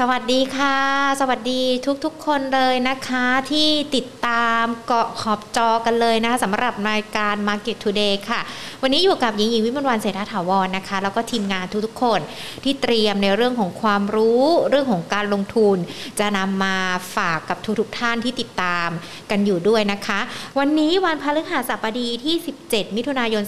สวัสดีค่ะ สวัสดีทุกๆคนเลยนะคะที่ติดตามเกาะขอบจอกันเลยนะคะสำหรับรายการ Market Today ค่ะ วันนี้อยู่กับหญิงหญิงวิมลวันเศรษฐถาวรนะคะ แล้วก็ทีมงานทุกๆคนที่เตรียมในเรื่องของความรู้เรื่องของการลงทุน จะนำมาฝากกับทุกๆท่านที่ติดตามกันอยู่ด้วยนะคะ วันนี้วันพฤหัสบดีที่ 17 มิถุนายน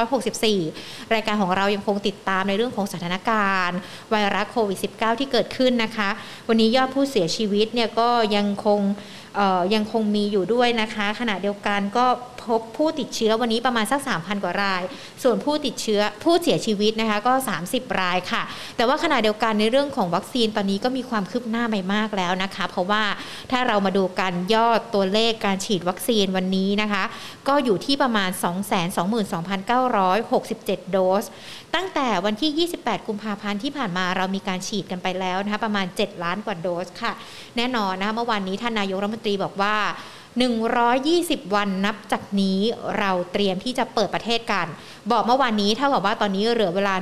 2564 รายการของเรายังคงติดตามในเรื่องของสถานการณ์ไวรัสโควิด -19 ที่เกิดขึ้นนะคะ วันนี้ยอดผู้เสียชีวิตเนี่ยก็ยังคงยังคงมีอยู่ด้วยนะคะ ขณะเดียวกันก็พบผู้ติดเชื้อวันนี้ประมาณสัก 3,000 กว่าราย ส่วนผู้ติดเชื้อผู้เสียชีวิตนะคะก็ 30 รายค่ะ แต่ว่าขณะเดียวกันในเรื่องของวัคซีนตอนนี้ก็มีความคืบหน้าไปมากแล้วนะคะ เพราะว่าถ้าเรามาดูกันยอดตัวเลขการฉีดวัคซีนวันนี้นะคะ ก็อยู่ที่ประมาณ 222,967 โดส ตั้งแต่วันที่ 28 กุมภาพันธ์ที่ผ่านมาเรามีการฉีดกันไปแล้วนะคะประมาณ 7 ล้านกว่าโดสค่ะ แน่นอนนะคะเมื่อวานนี้ท่านนายกรัฐมนตรีบอกว่า 120 วันนับจากนี้เราเตรียมที่จะเปิดประเทศกัน บอกเมื่อวานนี้เท่ากับว่าตอนนี้เหลือเวลา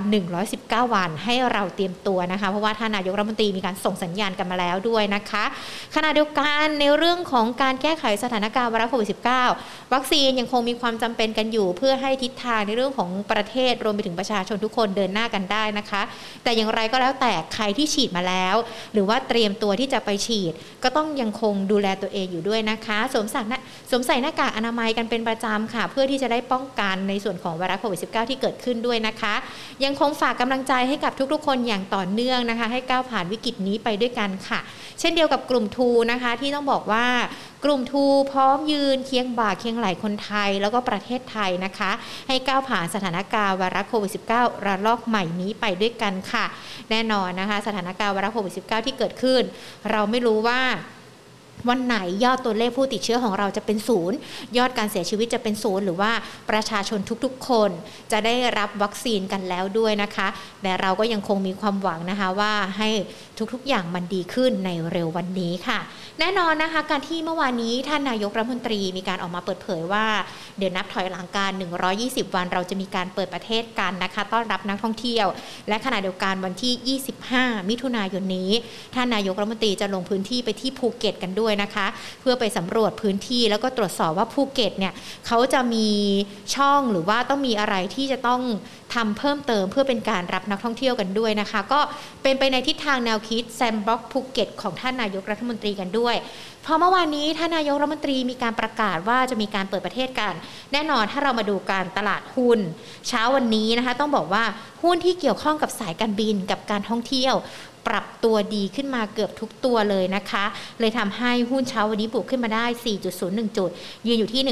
119 วันให้เราเตรียมตัวนะคะ เพราะว่าท่านนายกรัฐมนตรีมีการส่งสัญญาณกันมาแล้วด้วยนะคะ ขณะเดียวกันในเรื่องของการแก้ไขสถานการณ์ไวรัสโควิด -19 วัคซีนยังคงมีความจำเป็นกันอยู่ เพื่อให้ทิศทางในเรื่องของประเทศรวมไปถึงประชาชนทุกคนเดินหน้ากันได้นะคะ แต่อย่างไรก็แล้วแต่ใครที่ฉีดมาแล้ว หรือว่าเตรียมตัวที่จะไปฉีด ก็ต้องยังคงดูแลตัวเองอยู่ด้วยนะคะสวมใส่สวมใส่หน้ากากอนามัยกันเป็นประจำค่ะ เพื่อที่จะได้ป้องกันในส่วนของไวรัสโควิด -19 ที่เกิดขึ้นด้วยนะคะ ยังคงฝากกำลังใจให้กับทุกๆ คนอย่างต่อเนื่องนะคะ ให้ก้าวผ่านวิกฤตนี้ไปด้วยกันค่ะ เช่นเดียวกับกลุ่มทูนะคะที่ต้องบอกว่ากลุ่มทูพร้อมยืนเคียงบ่าเคียงไหลคนไทย แล้วก็ประเทศไทยนะคะ ให้ก้าวผ่านสถานการณ์ไวรัสโควิด -19 ระลอกใหม่นี้ไปด้วยกันค่ะ แน่นอนนะคะ สถานการณ์ไวรัสโควิด -19 ที่เกิดขึ้น เราไม่รู้ว่า วันไหนยอดตัวเลขผู้ติดเชื้อของเราจะเป็นศูนย์ยอดการเสียชีวิตจะเป็นศูนย์หรือว่าประชาชนทุกๆ คนจะได้รับวัคซีนกันแล้วด้วยนะคะ แต่เราก็ยังคงมีความหวังนะคะว่าให้ทุกๆอย่างมันดีขึ้นในเร็ววันนี้ค่ะ แน่นอนนะคะ การที่เมื่อวานนี้ท่านนายกรัฐมนตรีมีการออกมาเปิดเผยว่า เดี๋ยวนับถอยหลังการ 120 วันเราจะมีการเปิดประเทศกันนะคะ ต้อนรับนักท่องเที่ยว และขณะเดียวกันวันที่ 25 มิถุนายนนี้ ท่านนายกรัฐมนตรีจะลงพื้นที่ไปที่ภูเก็ตกันด้วยนะคะ เพื่อไปสำรวจพื้นที่แล้วก็ตรวจสอบว่าภูเก็ตเนี่ยเขาจะมีช่องหรือว่าต้องมีอะไรที่จะต้องทำเพิ่มเติมเพื่อเป็นการรับนักท่องเที่ยวกันด้วยนะคะ ก็เป็นไปในทิศทางแนวคิดแซนด์บ็อกซ์ภูเก็ตของท่านนายกรัฐมนตรีกันด้วยเพราะเมื่อวานนี้ท่านนายกรัฐมนตรีมีการประกาศว่าจะมีการเปิดประเทศกัน แน่นอนถ้าเรามาดูการตลาดหุ้น เช้าวันนี้นะคะ ต้องบอกว่าหุ้นที่เกี่ยวข้องกับสายการบินกับการท่องเที่ยว ปรับตัวดีขึ้นมาเกือบทุกตัวเลยนะคะ เลยทำให้หุ้นเช้าวันนี้บวกขึ้นมาได้ 4.01 จุด ยืนอยู่ที่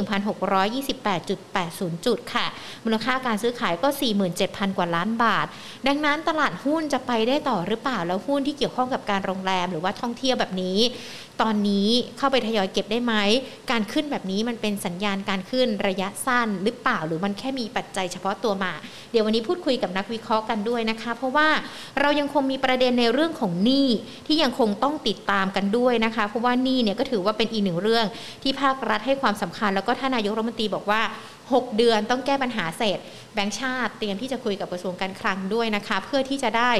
1,628.80 จุดค่ะ มูลค่าการซื้อขายก็ 47,000 กว่าล้านบาท ดังนั้นตลาดหุ้นจะไปได้ต่อหรือเปล่าแล้วหุ้นที่เกี่ยวข้องกับการโรงแรมหรือว่าท่องเที่ยวแบบนี้ ตอนนี้เข้าไปทยอยเก็บได้ไหม การขึ้นแบบนี้มันเป็นสัญญาณการขึ้นระยะสั้นหรือเปล่า หรือมันแค่มีปัจจัยเฉพาะตัวมา เดี๋ยววันนี้พูดคุยกับนักวิเคราะห์กันด้วยนะคะ เพราะว่าเรายังคงมีประเด็นในเรื่องของหนี้ที่ยังคงต้องติดตามกันด้วยนะคะ เพราะว่าหนี้เนี่ยก็ถือว่าเป็นอีกหนึ่งเรื่องที่ภาครัฐให้ความสำคัญ แล้วก็ท่านนายกรัฐมนตรีบอกว่า 6 เดือนต้องแก้ปัญหาเสร็จแบงค์ชาติเตรียมที่จะคุยกับกระทรวงการคลังด้วยนะคะ เพื่อที่จะได้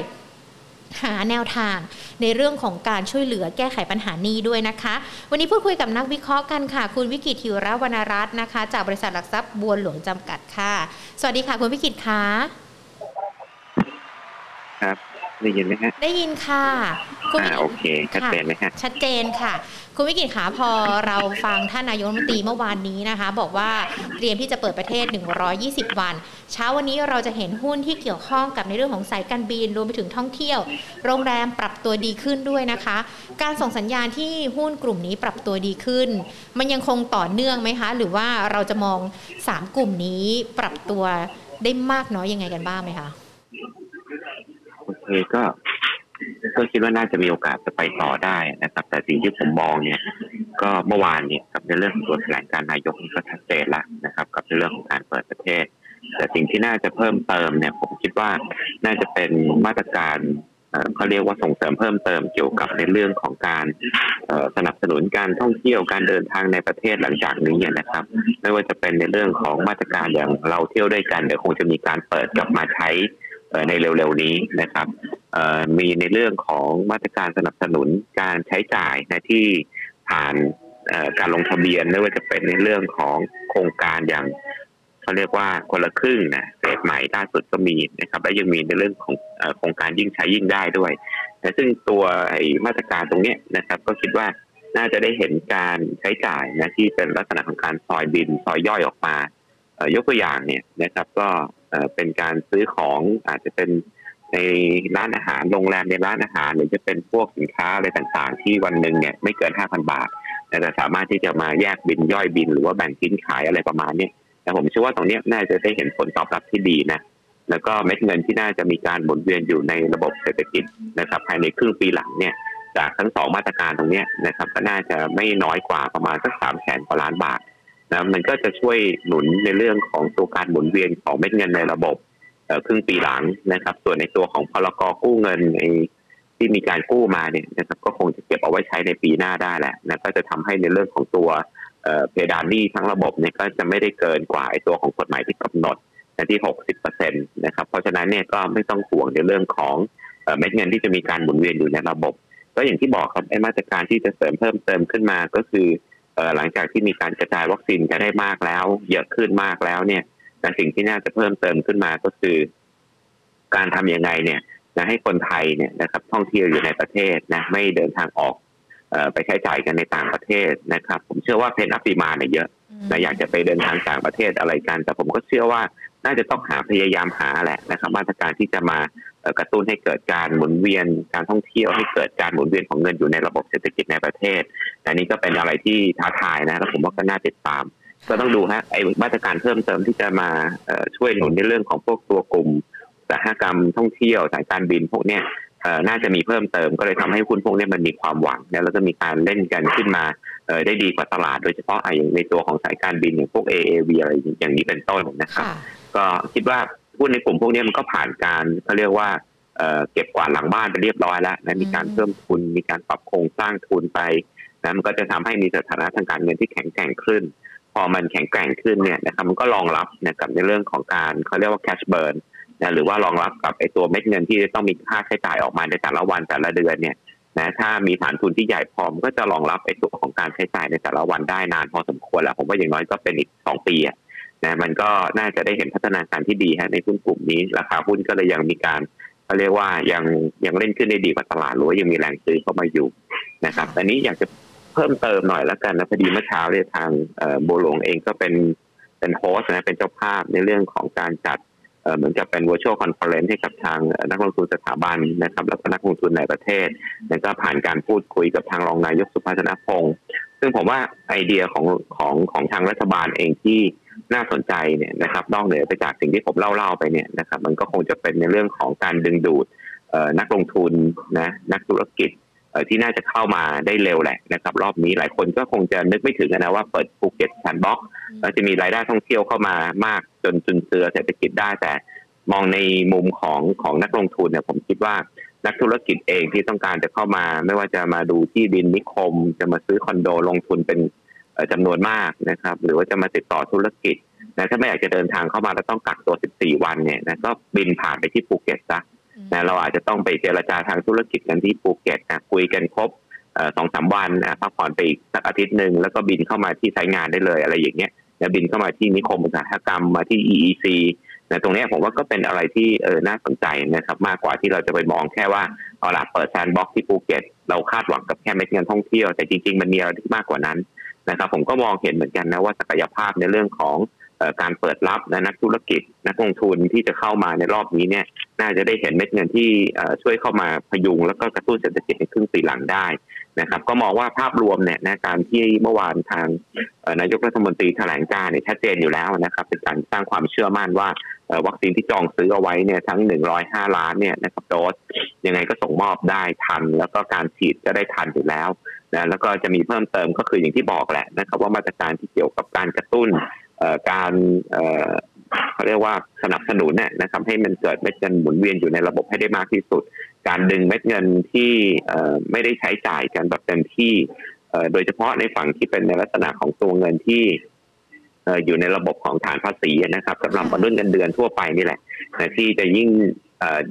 หาแนวทางในเรื่องของการช่วยเหลือแก้ไขปัญหานี้ด้วยนะคะ วันนี้พูดคุยกับนักวิเคราะห์กันค่ะ คุณวิกิตธิรวรรณรัตน์นะคะ จากบริษัทหลักทรัพย์บัวหลวงจำกัดค่ะ สวัสดีค่ะ คุณวิกิตค่ะครับได้ยินไหมฮะได้ยินค่ะคุณโอเคชัดเจนไหมฮะชัดเจนค่ะ คุณวิกิตขาพอเราฟังท่านนายกรัฐมนตรีเมื่อวานนี้นะคะ บอกว่าเตรียมที่จะเปิดประเทศ 120 วัน เช้าวันนี้เราจะเห็นหุ้นที่เกี่ยวข้องกับในเรื่องของสายการบินรวมไปถึงท่องเที่ยว โรงแรมปรับตัวดีขึ้นด้วยนะคะ การส่งสัญญาณที่หุ้นกลุ่มนี้ปรับตัวดีขึ้น มันยังคงต่อเนื่องไหมคะ หรือว่าเราจะมอง 3 กลุ่มนี้ปรับตัวได้มากน้อยยังไงกันบ้างไหมคะโอเคก็ ก็คิดว่าน่าจะมีโอกาสจะไปต่อได้นะครับ แต่สิ่งที่ผมมองเนี่ย ก็เมื่อวานเนี่ยกับในเรื่องของตัวแถลงการนายกนี่ก็ชัดเจนล้วนะครับ กับในเรื่องของการเปิดประเทศ แต่สิ่งที่น่าจะเพิ่มเติมเนี่ย ผมคิดว่าน่าจะเป็นมาตรการเขาเรียกว่าส่งเสริมเพิ่มเติมเกี่ยวกับในเรื่องของการสนับสนุนการท่องเที่ยวการเดินทางในประเทศหลังจากนี้นะครับ ไม่ว่าจะเป็นในเรื่องของมาตรการอย่างเราเที่ยวด้วยกันเดี๋ยวคงจะมีการเปิดกลับมาใช้ ในเร็วๆนี้นะครับมีในเรื่องของมาตรการสนับสนุนการใช้จ่ายนะที่ผ่านการลงทะเบียนไม่ว่าจะเป็นในเรื่องของโครงการอย่างเขาเรียกว่าคนละครึ่งนะเฟสใหม่ล่าสุดก็มีนะครับ และยังมีในเรื่องของโครงการยิ่งใช้ยิ่งได้ด้วยแต่ซึ่งตัวไอ้มาตรการตรงนี้นะครับ ก็คิดว่าน่าจะได้เห็นการใช้จ่ายนะที่เป็นลักษณะของการซอยบินซอยย่อยออกมายกตัวอย่างเนี่ยนะครับ ก็ เป็นการซื้อของอาจจะเป็นในร้านอาหารโรงแรมในร้านอาหารหรือจะเป็นพวกสินค้าอะไรต่างๆ ที่วันหนึ่งเนี่ยไม่เกิน5,000บาทแต่สามารถที่จะมาแยกบินย่อยบิน หรือว่าแบ่งชิ้นขายอะไรประมาณนี้แต่ผมเชื่อว่าตรงนี้น่าจะได้เห็นผลตอบรับที่ดีนะแล้วก็เม็ดเงินที่น่าจะมีการหมุนเวียนอยู่ในระบบเศรษฐกิจนะครับ ภายในครึ่งปีหลังเนี่ย จากทั้งสองมาตรการตรงนี้นะครับ ก็น่าจะไม่น้อยกว่าประมาณสักสามแสนกว่าล้านบาท นะมันก็จะช่วยหนุนในเรื่องของตัวการหมุนเวียนของเม็ดเงินในระบบครึ่งปีหลังนะครับ ส่วนในตัวของพลกกู้เงินในที่มีการกู้มาเนี่ยนะครับก็คงจะเก็บเอาไว้ใช้ในปีหน้าได้แหละนะก็จะทำให้ในเรื่องของตัวเพดานหนี้ทั้งระบบเนี่ยก็จะไม่ได้เกินกว่าไอ้ตัวของกฎหมายที่กำหนดที่หกสิบเปอร์เซ็นตนะครับเพราะฉะนั้นเนี่ยก็ไม่ต้องห่วงในเรื่องของเม็ดเงินที่จะมีการหมุนเวียนอยู่ในระบบ ก็อย่างที่บอกครับไอ้มาตรการที่จะเสริมเพิ่มเติมขึ้นมาก็คือ หลังจากที่มีการกระจายวัคซีนจะได้มากแล้ว เยอะขึ้นมากแล้วเนี่ยแต่สิ่งที่น่าจะเพิ่มเติมขึ้นมาก็คือ การทํำยังไงเนี่ยนะให้คนไทยเนี่ยนะครับ ท่องเที่ยวอยู่ในประเทศนะไม่เดินทางออกไปใช้จ่ายกันในต่างประเทศนะครับ ผมเชื่อว่าเพนอัปีมาเนี่ยเยอะนะอยากจะไปเดินทางต่างประเทศอะไรกัน แต่ผมก็เชื่อว่าน่าจะต้องหาพยายามหาแหละนะครับ มาตรการที่จะมา กระตุ้นให้เกิดการหมุนเวียนการท่องเที่ยวให้เกิดการหมุนเวียนของเงินอยู่ในระบบเศรษฐกิจในประเทศแต่นี้ก็เป็นอะไรที่ท้าทายนะแล้วผมว่าก็น่าติดตาม ก็ต้องดูฮะไอ้มาตรการเพิ่มเติมที่จะมาช่วยหนุนในเรื่องของพวกตัวกลุ่มสหกรรมท่องเที่ยวสายการบินพวกเนี้ยน่าจะมีเพิ่มเติมก็เลยทำให้คุณพวกนี้มันมีความหวังแล้วก็มีการเล่นกันขึ้นมาได้ดีกว่าตลาด โดยเฉพาะอย่างในตัวของสายการบินอย่างพวก AAV อะไรอย่างนี้เป็นต้นนะครับ ก็คิดว่า หุ้นในกลุ่มพวกนี้มันก็ผ่านการเขาเรียกว่าเก็บกวาดหลังบ้านไปเรียบร้อยแล้วนะมีการเพิ่มทุน มีการปรับโครงสร้างทุนไปนะมันก็จะทำให้มีสถานะทางการเงินที่แข็งแกร่งขึ้น พอมันแข็งแกร่งขึ้นเนี่ยนะครับมันก็รองรับนะกับในเรื่องของการเขาเรียกว่า cash burn นะหรือว่ารองรับกับไอ้ตัวเม็ดเงินที่ต้องมีค่าใช้จ่ายออกมาในแต่ละวันแต่ละเดือนเนี่ยนะถ้ามีฐานทุนที่ใหญ่พอมก็จะรองรับไอ้ตัวของการใช้จ่ายในแต่ละวันได้นานพอสมควรแล้วผมว่าอย่างน้อยก็เป็นอีกสองปี นะมันก็น่าจะได้เห็นพัฒนาการที่ดีฮะในหุ้นกลุ่มนี้ ราคาหุ้นก็เลยยังมีการเขาเรียกว่ายังยังเล่นขึ้นได้ดีกว่าตลาดหรือว่ายังมีแรงซื้อเข้ามาอยู่นะครับอันนี้อยากจะเพิ่มเติมหน่อยแล้วกันนะพอดีเมื่อเช้าเนี่ยทางโบหลงเองก็เป็นเป็นโฮสนะเป็นเจ้าภาพในเรื่องของการจัดเหมือนกับเป็น virtual conference ให้กับทางนักลงทุนสถาบันนะครับ แล้วก็นักลงทุนในประเทศ แล้วก็ผ่านการพูดคุยกับทางรองนายกสุพัฒนพงษ์ซึ่งผมว่าไอเดียของของของทางรัฐบาลเองที่ น่าสนใจเนี่ยนะครับนอกเหนือไปจากสิ่งที่ผมเล่าๆไปเนี่ยนะครับ มันก็คงจะเป็นในเรื่องของการดึงดูดนักลงทุนนะนักธุรกิจที่น่าจะเข้ามาได้เร็วแหละนะครับ รอบนี้หลายคนก็คงจะนึกไม่ถึงนะว่าเปิดภูเก็ตแซนด์บ็อกซ์แล้วจะมีรายได้ท่องเที่ยวเข้ามามากจนจุนเจือเศรษฐกิจได้แต่มองในมุมของของนักลงทุนเนี่ยผมคิดว่านักธุรกิจเองที่ต้องการจะเข้ามา ไม่ว่าจะมาดูที่ดินนิคม จะมาซื้อคอนโดลงทุนเป็น จำนวนมากนะครับ หรือว่าจะมาติดต่อธุรกิจนะถ้าไม่อยากจะเดินทางเข้ามาแล้วต้องกักตัว 14 วันเนี่ยนะก็บินผ่านไปที่ภูเก็ตซะนะเราอาจจะต้องไปเจรจาทางธุรกิจกันที่ภูเก็ตนะคุยกันครบสองสามวันนะพักผ่อนไปอีกสักอาทิตย์หนึ่งแล้วก็บินเข้ามาที่ใช้งานได้เลยอะไรอย่างเงี้ยแล้วบินเข้ามาที่นิคมอุตสาหกรรมมาที่ EEC นะตรงนี้ผมว่าก็เป็นอะไรที่เออน่าสนใจนะครับมากกว่าที่เราจะไปมองแค่ว่าเอาละเปิด sandbox ที่ภูเก็ตเราคาดหวังกับแค่เม็ดเงินท่องเที่ยวแต่จริง ๆ มันมีอะไรที่มากกว่านั้น นะครับผมก็มองเห็นเหมือนกันนะว่าศักยภาพในเรื่องของการเปิดรับนะนักธุรกิจ นักลงทุนที่จะเข้ามาในรอบนี้เนี่ยน่าจะได้เห็นเม็ดเงินที่ช่วยเข้ามาพยุง แล้วก็กระตุ้นเศรษฐกิจในครึ่งปีหลังได้นะครับ ก็มองว่าภาพรวมเนี่ยนะการที่เมื่อวานทางนายกรัฐมนตรีแถลงการเนี่ยชัดเจนอยู่แล้วนะครับ เป็นการสร้างความเชื่อมั่นว่าวัคซีนที่จองซื้อเอาไว้เนี่ยทั้ง 105 ล้านเนี่ยนะครับโดสยังไงก็ส่งมอบได้ทัน แล้วก็การฉีดก็ได้ทันอยู่แล้ว นะแล้วก็จะมีเพิ่มเติมก็คืออย่างที่บอกแหละนะครับว่ามาตรการที่เกี่ยวกับการกระตุ้นการเขาเรียกว่าสนับสนุนเนี่ยนะครับให้มันเกิดเม็ดเงินหมุนเวียนอยู่ในระบบให้ได้มากที่สุด การดึงเม็ดเงินที่ไม่ได้ใช้จ่ายกันแบบเต็มที่โดยเฉพาะในฝั่งที่เป็นในลักษณะของตัวเงินที่ อยู่ในระบบของฐานภาษีนะครับสำหรับมนุษย์เงินเดือนทั่วไปนี่แหละที่จะยิ่ง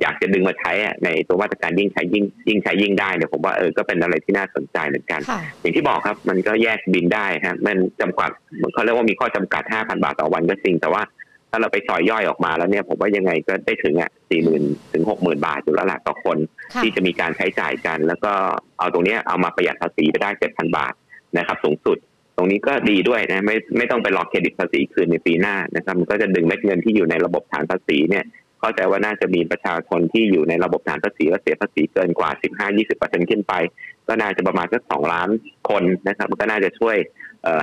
อยากจะดึงมาใช้ในตัวมาตรการยิ่งใช้ยิ่งยิ่งใช้ยิ่งได้เนี่ยผมว่าเออก็เป็นอะไรที่น่าสนใจเหมือนกัน อย่างที่บอกครับมันก็แยกบินได้ฮะมันจำกัดเขาเรียกว่ามีข้อจำกัด 5,000 บาทต่อวันก็จริง แต่ว่าถ้าเราไปซอยย่อยออกมาแล้วเนี่ยผมว่ายังไงก็ได้ถึงอะสี่หมื่นถึงหกหมื่นบาทอยู่แล้วแหละต่อคน ที่จะมีการใช้จ่ายกัน แล้วก็เอาตรงนี้เอามาประหยัดภาษีไปได้เจ็ดพันบาทนะครับสูงสุด ตรงนี้ก็ดีด้วยนะไม่ไม่ต้องไปรอเครดิตภาษีคืนในปีหน้านะครับมันก็จะดึงเม็ดเงินที่อยู่ในระบบฐานภาษีเนี่ยเข้าใจว่าน่าจะมีประชาชนที่อยู่ในระบบฐานภาษีและเสียภาษีเกินกว่า 15-20%ขึ้นไป ก็น่าจะประมาณสักสองล้านคนนะครับมันก็น่าจะช่วย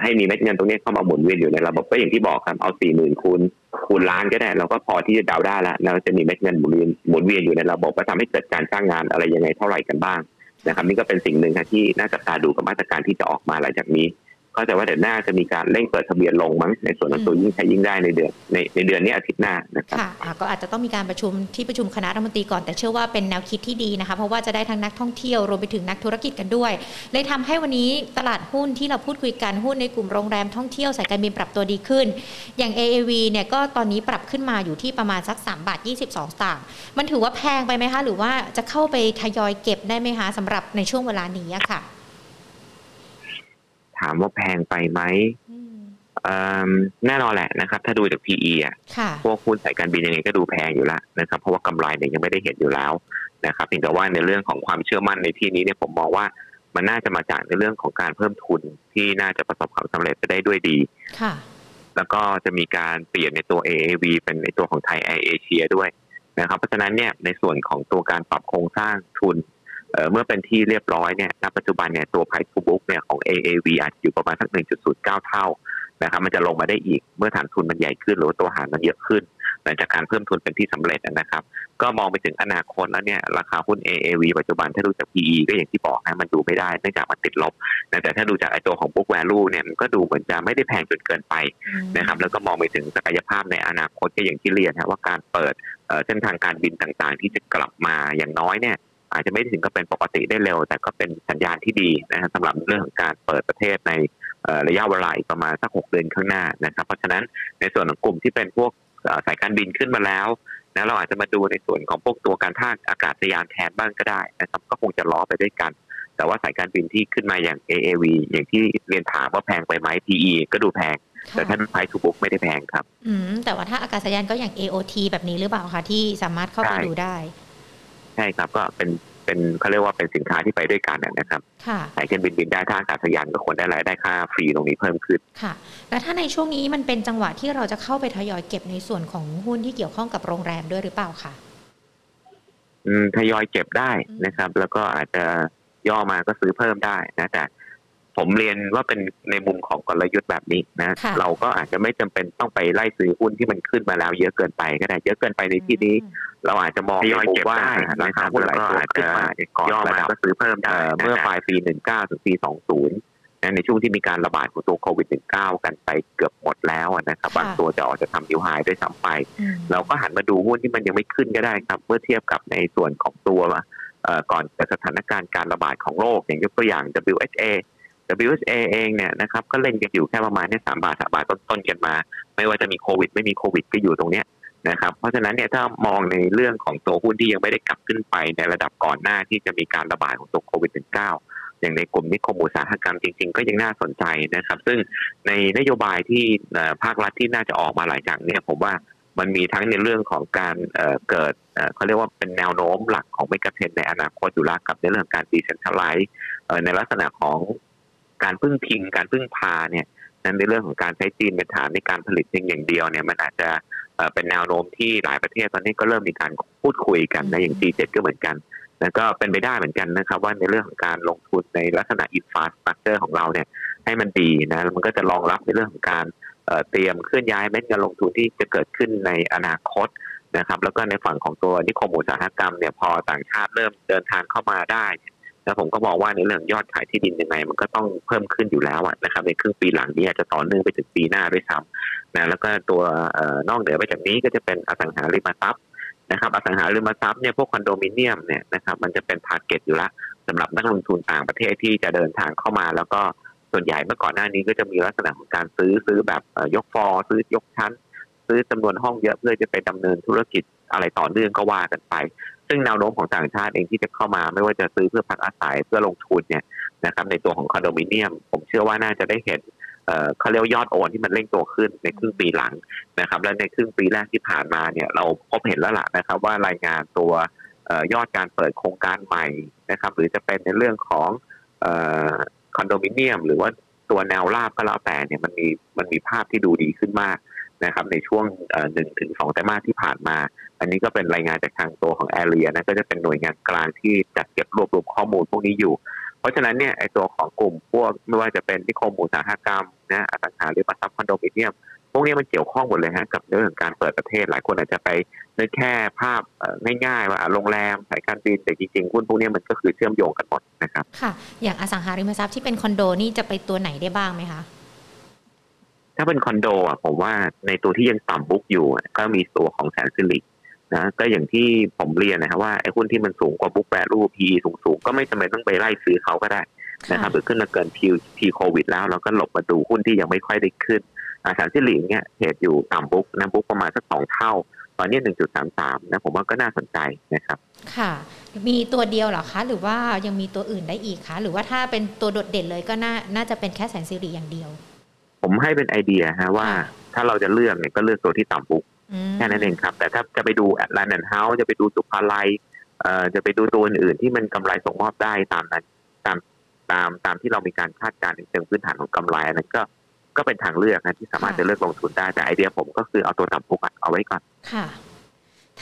ให้มีเม็ดเงินตรงนี้เข้ามาหมุนเวียนอยู่ในระบบก็อย่างที่บอกครับเอาสี่หมื่นคูณคูณล้านก็ได้เราก็พอที่จะเดาได้แล้วเราจะมีเม็ดเงินหมุนเวียนหมุนเวียนอยู่ในระบบก็ทำให้เกิดการสร้างงานอะไรยังไงเท่าไหร่กันบ้างนะครับนี่ก็เป็นสิ่งหนึ่งที่น่าจะตาดูกับมาตรการที่จะออกมาหลังจากนี้ ก็จะว่าเดี๋ยวหน้าจะมีการเร่งเปิดทะเบียนลงมั้งในส่วนของตัวยิ่งใช้ยิ่งได้ในเดือนในในเดือนนี้อาทิตย์หน้านะครับค่ะก็อาจจะต้องมีการประชุมที่ประชุมคณะรัฐมนตรีก่อนแต่เชื่อว่าเป็นแนวคิดที่ดีนะคะเพราะว่าจะได้ทั้งนักท่องเที่ยวรวมไปถึงนักธุรกิจกันด้วย เลยทำให้วันนี้ตลาดหุ้นที่เราพูดคุยกันหุ้นในกลุ่มโรงแรมท่องเที่ยวสายการบินปรับตัวดีขึ้น อย่าง AAV เนี่ยก็ตอนนี้ปรับขึ้นมาอยู่ที่ประมาณสัก3บาท22สตางค์มันถือว่าแพงไปไหมคะ หรือว่าจะเข้าไปทยอยเก็บได้ไหมคะสำหรับในช่วงเวลานี้ค่ะ ถามว่าแพงไปไหมแน่นอนแหละนะครับ ถ้าดูจาก PE อะพวกหุ้นสายการบินยังไงก็ดูแพงอยู่แล้วนะครับ เพราะว่ากำไรเนี่ยยังไม่ได้เห็นอยู่แล้วนะครับเพียงแต่ว่าในเรื่องของความเชื่อมั่นในที่นี้เนี่ยผมมองว่ามันน่าจะมาจากในเรื่องของการเพิ่มทุนที่น่าจะประสบความสำเร็จไปได้ด้วยดีค่ะแล้วก็จะมีการเปลี่ยนในตัว AAV เป็นในตัวของไทยแอร์เอเชียด้วยนะครับ เพราะฉะนั้นเนี่ยในส่วนของตัวการปรับโครงสร้างทุน เมื่อเป็นที่เรียบร้อยเนี่ยณปัจจุบันเนี่ยตัวไพทูบุ๊กเนี่ยของ AAV อาจอยู่ประมาณสัก 1.09 เท่านะครับมันจะลงมาได้อีกเมื่อฐานทุนมันใหญ่ขึ้น หรือว่าตัวหารมันเยอะขึ้นหลังจากการเพิ่มทุนเป็นที่สำเร็จนะครับ ก็มองไปถึงอนาคตแล้วเนี่ยราคาหุ้น AAV ปัจจุบันถ้าดูจาก PE ก็อย่างที่บอกนะมันดูไม่ได้เนื่องจากมันติดลบแต่ถ้าดูจากไอตัวของ book value เนี่ยมันก็ดูเหมือนจะไม่ได้แพงจนเกินไปนะครับแล้วก็มองไปถึงศักยภาพในอนาคตก็อย่างที่เรียนนะว่าการเปิดเส้นทางการบินต่างๆ ที่จะกลับมาอย่างน้อยเนี่ย อาจจะไม่ถึงก็เป็นปกติได้เร็ว แต่ก็เป็นสัญญาณที่ดีนะครับสำหรับเรื่องของการเปิดประเทศในระยะเวลาอีกประมาณสักหกเดือนข้างหน้านะครับ เพราะฉะนั้นในส่วนของกลุ่มที่เป็นพวกสายการบินขึ้นมาแล้วนะเราอาจจะมาดูในส่วนของพวกตัวการท่าอากาศยานแทนบ้างก็ได้นะครับก็คงจะล้อไปด้วยกัน แต่ว่าสายการบินที่ขึ้นมาอย่าง AAV อย่างที่เรียนถามว่าแพงไปไหม PE ก็ดูแพง แต่ถ้าไพทูบุ๊กไม่ได้แพงครับ อืมแต่ว่าถ้าอากาศยานก็อย่าง AOT แบบนี้หรือเปล่าคะที่สามารถเข้าไปดูได้ ใช่ครับก็เป็นเป็นเขาเรียกว่าเป็นสินค้าที่ไปด้วยกันนะครับสายเครื่องบินบินได้ท่าอากาศยานก็ควรได้รายได้ค่าฟรีตรงนี้เพิ่มขึ้นค่ะ แล้วถ้าในช่วงนี้มันเป็นจังหวะที่เราจะเข้าไปทยอยเก็บในส่วนของหุ้นที่เกี่ยวข้องกับโรงแรมด้วยหรือเปล่าคะอืมทยอยเก็บได้นะครับ แล้วก็อาจจะย่อมาก็ซื้อเพิ่มได้นะแต่ ผมเรียนว่าเป็นในมุมของกลยุทธ์แบบนี้นะ เราก็อาจจะไม่จำเป็นต้องไปไล่ซื้อหุ้นที่มันขึ้นมาแล้ว เยอะเกินไปก็ได้ เยอะเกินไปในที่นี้ เราอาจจะมองในมุมว่าราคาหุ้นหลายตัวขึ้นมาก่อนระดับก็ซื้อเพิ่มได้เมื่อปลายปี19ถึงปี20ในช่วงที่มีการระบาดของตัวโควิด -19 กันไปเกือบหมดแล้วนะครับบางตัวจะออกจะทำดิวไฮด้วยซ้ำไป เราก็หันมาดูหุ้นที่มันยังไม่ขึ้นก็ได้ครับ เมื่อเทียบกับในส่วนของตัวก่อนแต่สถานการณ์การระบาดของโรคอย่างยกตัวอย่าง WHA WSA เองเนี่ยนะครับก็เล่นกันอยู่แค่ประมาณนี้สามบาทสาบาทต้นๆกันมา ไม่ว่าจะมีโควิด ไม่มีโควิดก็อยู่ตรงเนี้ยนะครับเพราะฉะนั้นเนี่ยถ้ามองในเรื่องของตัวหุ้นที่ยังไม่ได้กลับขึ้นไปในระดับก่อนหน้าที่จะมีการระบาดของตัวโควิด -19 อย่างในกลุ่มนิคมอุตสาหกรรมจริงๆ ก็ยังน่าสนใจนะครับ ซึ่งในนโยบายที่ภาครัฐที่น่าจะออกมาหลังจากเนี่ยผมว่ามันมีทั้งในเรื่องของการเกิดเขาเรียกว่าเป็นแนวโน้มหลักของ megatrend ในอนาคตอยู่แล้วกับในเรื่องการ decentralize ในลักษณะของ การพึ่งพิงการพึ่งพาเนี่ยนั้นในเรื่องของการใช้จีนเป็นฐานในการผลิตเพียงอย่างเดียวเนี่ยมันอาจจะเป็นแนวโน้มที่หลายประเทศตอนนี้ก็เริ่มมีการพูดคุยกันนะอย่าง G7 ก็เหมือนกันแล้วก็เป็นไปได้เหมือนกันนะครับ ว่าในเรื่องของการลงทุนในลักษณะ infrastructure ของเราเนี่ยให้มันดีนะมันก็จะรองรับในเรื่องของการเตรียมเคลื่อนย้ายเม็ดเงินลงทุนที่จะเกิดขึ้นในอนาคตนะครับ แล้วก็ในฝั่งของตัวนิคมอุตสาหกรรมเนี่ยพอต่างชาติเริ่มเดินทางเข้ามาได้ แล้วผมก็บอกว่าในเรื่องยอดขายที่ดินยังไง มันก็ต้องเพิ่มขึ้นอยู่แล้วนะครับ ในครึ่งปีหลังนี้อาจจะต่อเนื่องไปถึงปีหน้าด้วยซ้ำนะแล้วก็ตัวนอกเหนือไปจากนี้ก็จะเป็นอสังหาริมทรัพย์นะครับ อสังหาริมทรัพย์เนี่ยพวกคอนโดมิเนียมเนี่ยนะครับมันจะเป็นทาร์เก็ตอยู่ละสำหรับนักลงทุนต่างประเทศที่จะเดินทางเข้ามาแล้วก็ส่วนใหญ่เมื่อก่อนหน้านี้ก็จะมีลักษณะของการซื้อซื้อแบบยกฟอร์ซื้อยกชั้น ซื้อจำนวนห้องเยอะเพื่อจะไปดำเนินธุรกิจอะไรต่อเนื่องก็ว่ากันไป ซึ่งแนวโน้มของต่างชาติเองที่จะเข้ามาไม่ว่าจะซื้อเพื่อพักอาศัยเพื่อลงทุนเนี่ยนะครับในตัวของคอนโดมิเนียม ผมเชื่อว่าน่าจะได้เห็นเขาเรียกยอดโอนที่มันเร่งตัวขึ้นในครึ่งปีหลังนะครับ และในครึ่งปีแรกที่ผ่านมาเนี่ยเราพบเห็นแล้วล่ะนะครับ ว่ารายงานตัวยอดการเปิดโครงการใหม่นะครับ หรือจะเป็นในเรื่องของคอนโดมิเนียม หรือว่าตัวแนวราบก็แล้วแต่เนี่ยมันมีมันมีภาพที่ดูดีขึ้นมาก นะครับในช่วงหนึ่งถึงสองไตรมาสที่ผ่านมา อันนี้ก็เป็นรายงานจากทางตัวของแอเรียนะก็จะเป็นหน่วยงานกลางที่จัดเก็บรวบรวมข้อมูลพวกนี้อยู่ เพราะฉะนั้นเนี่ยไอตัวของกลุ่มพวกไม่ว่าจะเป็นที่คมอุตสาหกรรมนะอสังหาริมทรัพย์คอนโดมิเนียมพวกนี้มันเกี่ยวข้องหมดเลยฮะกับเรื่องการเปิดประเทศหลายคนอาจจะไปนึกแค่ภาพง่ายๆว่าโรงแรมสายการบินแต่จริงๆหุ้นพวกนี้มันก็คือเชื่อมโยงกันหมดนะครับค่ะอย่างอสังหาริมทรัพย์ที่เป็นคอนโดนี่จะไปตัวไหนได้บ้างไหมคะ ถ้าเป็นคอนโดอะผมว่าในตัวที่ยังต่ำบุ๊กอยู่ ก็มีตัวของแสนสิรินะก็อย่างที่ผมเรียนนะครับว่าไอ้หุ้นที่มันสูงกว่าบุ๊กแปรรูปพีสูงๆก็ไม่จำเป็นต้องไปไล่ซื้อเขาก็ได้นะครับหรือขึ้นมาเกินพีpre โควิดแล้วเราก็หลบมาดูหุ้นที่ยังไม่ค่อยได้ขึ้นอาสารที่หลิงเนี่ย trade อยู่ต่ำ book นะ book ประมาณสักสองเท่า ตอนนี้หนึ่งจุดสามสามนะผมว่าก็น่าสนใจนะครับ ค่ะ มีตัวเดียวหรอคะ หรือว่ายังมีตัวอื่นได้อีกคะ หรือว่าถ้าเป็นตัวโดดเด่นเลยก็น่าน่าจะเป็นแค่แสนสิริอย่างเดียว ผมให้เป็นไอเดียฮะว่าถ้าเราจะเลือกเนี่ยก็เลือกตัวที่ต่ำ book แค่นั้นเองครับ แต่ถ้าจะไปดูแลนด์แอนด์เฮ้าส์จะไปดูศุภาลัยเอ่อจะไปดูตัวอื่นๆที่มันกำไรส่งมอบได้ตามนั้นตามตามตามที่เรามีการคาดการณ์ในเชิงพื้นฐานของกำไรนั้นก็ก็เป็นทางเลือกนะที่สามารถจะเลือกลงทุนได้แต่ไอเดียผมก็คือเอาตัวต่ำพุกเอาไว้ก่อนค่ะ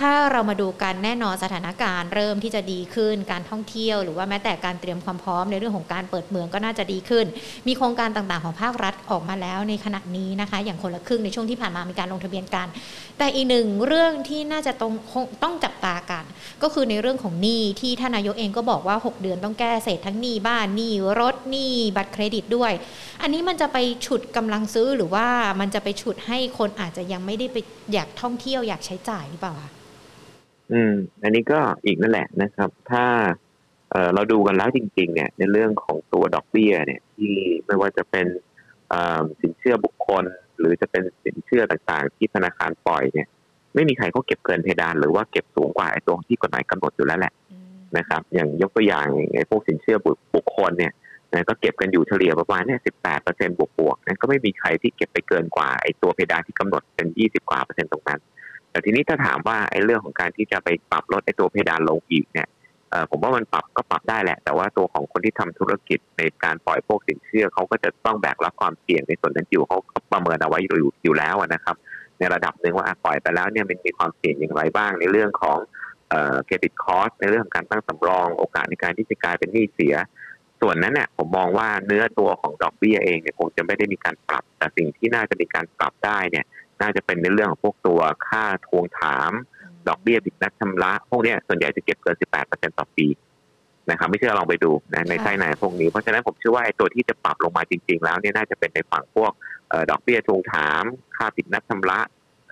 ถ้าเรามาดูกันแน่นอนสถานการณ์เริ่มที่จะดีขึ้นการท่องเที่ยว หรือว่าแม้แต่การเตรียมความพร้อมในเรื่องของการเปิดเมืองก็น่าจะดีขึ้น มีโครงการต่างๆของภาครัฐออกมาแล้วในขณะนี้นะคะ อย่างคนละครึ่งในช่วงที่ผ่านมามีการลงทะเบียนกัน แต่อีกหนึ่งเรื่องที่น่าจะต้องต้องจับตากัน ก็คือในเรื่องของหนี้ที่ท่านนายกเองก็บอกว่า 6 เดือนต้องแก้เศษทั้งหนี้บ้านหนี้รถหนี้บัตรเครดิตด้วย อันนี้มันจะไปฉุดกำลังซื้อหรือว่ามันจะไปฉุดให้คนอาจจะยังไม่ได้ไปอยากท่องเที่ยวอยากใช้จ่ายหรือเปล่าคะ อืม อันนี้ก็อีกนั่นแหละนะครับ ถ้าเออเราดูกันแล้วจริง ๆ เนี่ย ในเรื่องของตัวดอกเบี้ย เนี่ย ที่ไม่ว่าจะเป็นสินเชื่อบุคคล หรือจะเป็นสินเชื่อต่างๆ ที่ธนาคารปล่อยเนี่ย ไม่มีใครเขาเก็บเกินเพดานหรือว่าเก็บสูงกว่าไอ้ตัวที่กฎหมายกำหนดอยู่แล้วแหละนะครับ อย่างยกตัวอย่างไอ้พวกสินเชื่อบุคคลเนี่ยนะก็เก็บกันอยู่เฉลี่ยประมาณเนี่ยสิบแปดเปอร์เซ็นต์บวกๆนะก็ไม่มีใครที่เก็บไปเกินกว่าไอ้ตัวเพดานที่กำหนดเป็นยี่สิบกว่าเปอร์เซ็นต์ตรงนั้น แต่ทีนี้ถ้าถามว่าไอ้เรื่องของการที่จะไปปรับลดไอ้ตัวเพดานลงอีกเนี่ยผมว่ามันปรับก็ปรับได้แหละ แต่ว่าตัวของคนที่ทำธุรกิจในการปล่อยพวกสินเชื่อเขาก็จะต้องแบกรับความเสี่ยงในส่วนนั้นอยู่เขาประเมินเอาไว้อยู่อยู่แล้วนะครับ ในระดับหนึ่งว่าปล่อยไปแล้วเนี่ยมันมีความเสี่ยงอย่างไรบ้าง ในเรื่องของเครดิตคอสในเรื่องของการตั้งสำรอง โอกาสในการที่จะกลายเป็นหนี้เสีย ส่วนนั้นเนี่ยผมมองว่าเนื้อตัวของดอกเบี้ยเองเนี่ยคงจะไม่ได้มีการปรับ แต่สิ่งที่น่าจะมีการปรับได้เนี่ย น่าจะเป็นในเรื่องของพวกตัวค่าทวงถาม ดอกเบี้ยบิดนัดชำระ พวกนี้ส่วนใหญ่จะเก็บเกิน 18%ต่อปีนะครับไม่เชื่อลองไปดูนะในไส้ในพวกนี้ เพราะฉะนั้นผมเชื่อว่าไอ้ตัวที่จะปรับลงมาจริง ๆ แล้วเนี่ยน่าจะเป็นในฝั่งพวกดอกเบี้ยทวงถาม ค่าบิดนัดชำระ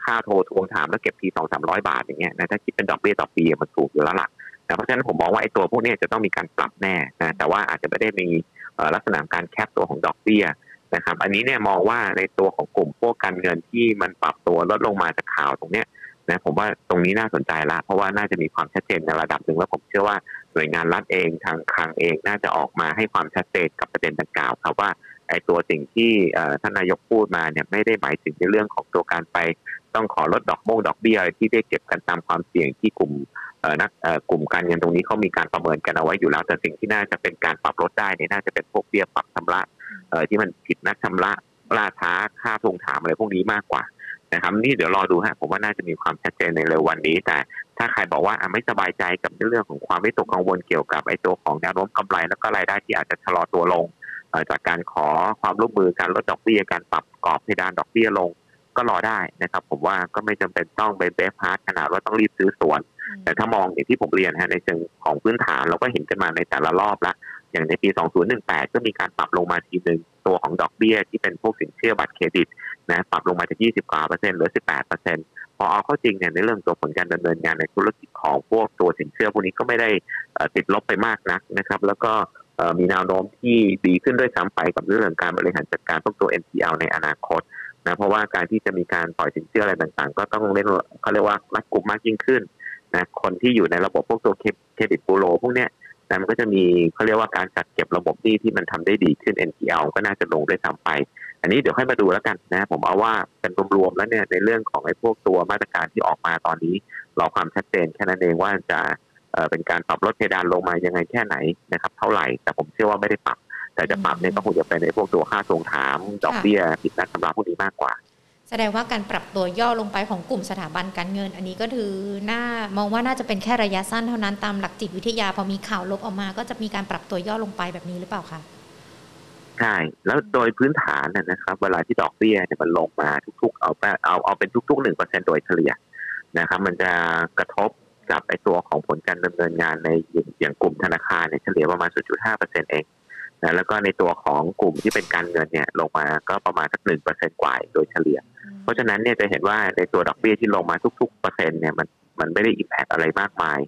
ค่าโทรทวงถามแล้วเก็บทีสองสามร้อยบาทอย่างเงี้ยนะถ้าคิดเป็นดอกเบี้ยต่อปีมันสูงอยู่แล้วล่ะนะเพราะฉะนั้นผมมองว่าไอ้ตัวพวกนี้จะต้องมีการปรับแน่นะแต่ว่าอาจจะไม่ได้มีลักษณะการแคปตัวของดอกเบี้ย นะครับ อันนี้เนี่ยมองว่าในตัวของกลุ่มพวกการเงินที่มันปรับตัวลดลงมาจากข่าวตรงเนี้ยนะผมว่าตรงนี้น่าสนใจละเพราะว่าน่าจะมีความชัดเจนในระดับหนึ่งแล้วผมเชื่อว่าหน่วยงานรัฐเองทางคลังเองน่าจะออกมาให้ความชัดเจนกับประเด็นดังกล่าวครับว่าไอ้ตัวสิ่งที่ท่านนายกพูดมาเนี่ยไม่ได้หมายถึงในเรื่องของตัวการไป ต้องขอลดดอกโมงดอกเบี้ยที่ได้เก็บกันตามความเสี่ยงที่กลุ่มนักกลุ่มการเงินตรงนี้เขามีการประเมินกันเอาไว้อยู่แล้ว แต่สิ่งที่น่าจะเป็นการปรับลดได้เนี่ยน่าจะเป็นพวกเบี้ยปรับชำระ ที่มันผิดนัดชำระล่าช้าค่าทวงถามอะไรพวกนี้มากกว่านะครับ นี่เดี๋ยวรอดูฮะผมว่าน่าจะมีความชัดเจนในเร็ววันนี้ แต่ถ้าใครบอกว่าไม่สบายใจกับเรื่องของความไม่ตกกังวลเกี่ยวกับไอ้ตัวของแนวโน้มกำไรแล้วก็รายได้ที่อาจจะชะลอตัวลงจากการขอความร่วมมือการลดดอกเบี้ยการปรับกรอบเพดานดอกเบี้ยลงก็รอได้นะครับ ผมว่าก็ไม่จำเป็นต้องเป็นเบฟพาร์ทขนาดว่าต้องรีบซื้อสวน แต่ถ้ามองอย่างที่ผมเรียนฮะในเชิงของพื้นฐานเราก็เห็นกันมาในแต่ละรอบละ อย่างในปี 2018 ก็มีการปรับลงมาทีหนึ่งตัวของดอกเบี้ยที่เป็นพวกสินเชื่อบัตรเครดิตนะปรับลงมาจาก 20กว่าเปอร์เซ็นต์เหลือ 18เปอร์เซ็นต์พอเอาเข้าจริงเนี่ยในเรื่องตัวผลการดำเนินงานในธุรกิจของพวกตัวสินเชื่อพวกนี้ก็ไม่ได้ติดลบไปมากนักนะครับ แล้วก็มีแนวโน้มที่ดีขึ้นด้วยซ้ำไปกับเรื่องการบริหารจัดการพวกตัว NPL ในอนาคตนะเพราะว่าการที่จะมีการปล่อยสินเชื่ออะไรต่างๆ ก็ต้องเล่นเขาเรียกว่ารัดกุมมากยิ่งขึ้นนะคนที่อยู่ในระบบพวกตัวเครดิตบูโรพวกเนี้ย นะมันก็จะมีเขาเรียกว่าการจัดเก็บระบบหนี้ที่มันทำได้ดีขึ้น NPL ก็น่าจะลงได้ซ้ำไป อันนี้เดี๋ยวค่อยมาดูแล้วกันนะ ผมเอาว่าเป็นรวมๆแล้วเนี่ยในเรื่องของไอ้พวกตัวมาตรการที่ออกมาตอนนี้รอความชัดเจนแค่นั้นเองว่าจะเป็นการปรับลดเพดานลงมายังไงแค่ไหนนะครับ เท่าไหร่แต่ผมเชื่อว่าไม่ได้ปรับ แต่จะปรับเนี่ยก็คงจะเป็นในพวกตัวค่าทวงถามดอกเบี้ยผิดนัดชำระพวกนี้มากกว่า แสดงว่าการปรับตัวย่อลงไปของกลุ่มสถาบันการเงิน อันนี้ก็ถือน่ามองว่าน่าจะเป็นแค่ระยะสั้นเท่านั้นตามหลักจิตวิทยาพอมีข่าวลบออกมา ก็จะมีการปรับตัวย่อลงไปแบบนี้หรือเปล่าคะใช่แล้วโดยพื้นฐานนะครับ เวลาที่ดอกเบี้ยเนี่ยมันลงมาทุกๆ เอาเอาเอาเป็นทุกๆหนึ่งเปอร์เซ็นต์โดยเฉลี่ยนะครับ มันจะกระทบกับไอตัวของผลการดำเนินงานในอย่างกลุ่มธนาคารเนี่ยเฉลี่ยประมาณ 0.5เปอร์เซ็นเอง นะแล้วก็ในตัวของกลุ่มที่เป็นการเงินเนี่ยลงมาก็ประมาณสักหนึ่งเปอร์เซ็นกว่าโดยเฉลี่ย เพราะฉะนั้นเนี่ยจะเห็นว่าในตัวดอกเบี้ยที่ลงมาทุก ๆ เปอร์เซ็นต์เนี่ยมันมันไม่ได้อิมแพกอะไรมากมาย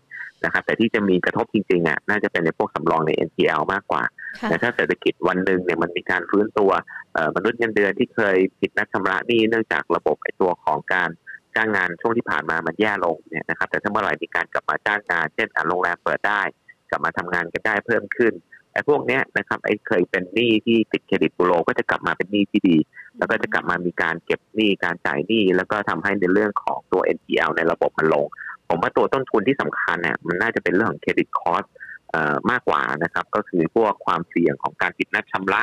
นะครับแต่ที่จะมีกระทบจริงๆอะน่าจะเป็นในพวกสำรองใน NPL มากกว่า แต่ถ้าเศรษฐกิจวันหนึ่งเนี่ยมันมีการฟื้นตัวมนุษย์เงินเดือนที่เคยผิดนัดชำระหนี้เนื่องจากระบบไอ้ตัวของการจ้างงานช่วงที่ผ่านมามันแย่ลงเนี่ยนะครับแต่ถ้าเมื่อไหร่มีการกลับมาจ้างงาน เช่นโรงแรมเปิดได้ กลับมาทำงานกันได้เพิ่มขึ้น ไอ้พวกเนี้ยนะครับไอ้เคยเป็นหนี้ที่ติดเครดิตบูโรก็จะกลับมาเป็นหนี้ที่ดี แล้วก็จะกลับมามีการเก็บหนี้การจ่ายหนี้แล้วก็ทำให้ในเรื่องของตัว NPL ในระบบมันลง ผมว่าตัวต้นทุนที่สำคัญเนี่ยมันน่าจะเป็นเรื่องของ credit costมากกว่านะครับ ก็คือพวกความเสี่ยงของการผิดนัดชำระ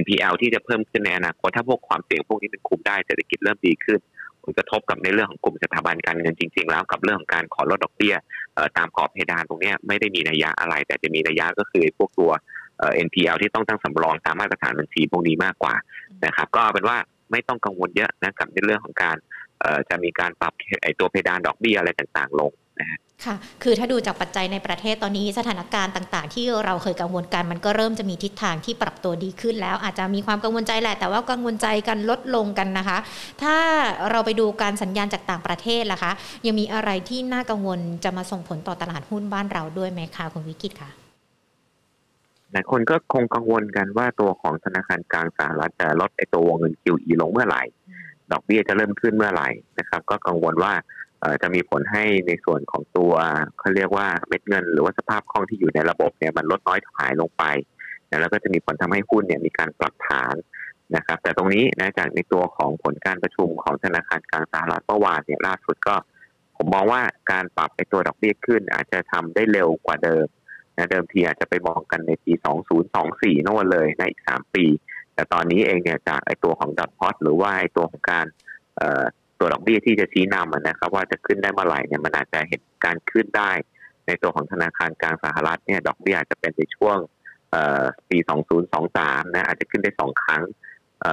NPL ที่จะเพิ่มขึ้นในอนาคตถ้าพวกความเสี่ยงพวกนี้เป็นคุมได้เศรษฐกิจเริ่มดีขึ้น ผลกระทบกับในเรื่องของกลุ่มสถาบันการเงินจริง ๆ แล้วกับเรื่องของการขอลดดอกเบี้ยตามกรอบเพดานตรงนี้ไม่ได้มีนัยยะอะไร แต่จะมีนัยยะก็คือพวกตัว NPL ที่ต้องตั้งสำรองตามมาตรฐานบัญชีพวกนี้มากกว่านะครับ ก็เป็นว่าไม่ต้องกังวลเยอะนะกับในเรื่องของการจะมีการปรับไอตัวเพดานดอกเบี้ยอะไรต่างๆ ลง นะฮะค่ะ คือถ้าดูจากปัจจัยในประเทศตอนนี้สถานการณ์ต่าง ๆ ที่เราเคยกังวลกันมันก็เริ่มจะมีทิศทางที่ปรับตัวดีขึ้นแล้ว อาจจะมีความกังวลใจแหละ แต่ว่ากังวลใจกันลดลงกันนะคะ ถ้าเราไปดูการสัญญาณจากต่างประเทศล่ะคะ ยังมีอะไรที่น่ากังวลจะมาส่งผลต่อตลาดหุ้นบ้านเราด้วยไหมคะคุณวิกิตคะหลายคนก็คงกังวลกันว่าตัวของธนาคารกลางสหรัฐจะลดไอตัววงเงิน QE ลงเมื่อไหร่ ดอกเบี้ยจะเริ่มขึ้นเมื่อไหร่นะครับ ก็กังวลว่า จะมีผลให้ในส่วนของตัวเขาเรียกว่าเม็ดเงิน หรือว่าสภาพคล่องที่อยู่ในระบบเนี่ยมันลดน้อยถอยลงไปแล้วก็จะมีผลทำให้หุ้นเนี่ยมีการปรับฐานนะครับ แต่ตรงนี้นะจากในตัวของผลการประชุมของธนาคารกลางสหรัฐเมื่อวานเนี่ยล่าสุดก็ ผมมองว่าการปรับไปตัวดอกเบี้ยขึ้น อาจจะทำได้เร็วกว่าเดิมนะเดิมทีอาจจะไปมองกันในปี 2024นั่นเลยในอีก 3 ปี แต่ตอนนี้เองเนี่ยจากไอตัวของดอทพอตหรือว่าไอตัวของการ ตัวดอกเบี้ยที่จะชี้นำนะครับ ว่าจะขึ้นได้เมื่อไหร่เนี่ยมันอาจจะเห็นการขึ้นได้ ในตัวของธนาคารกลางสหรัฐเนี่ยดอกเบี้ยอาจจะเป็นในช่วงปี 2023 นะอาจจะขึ้นได้สองครั้ง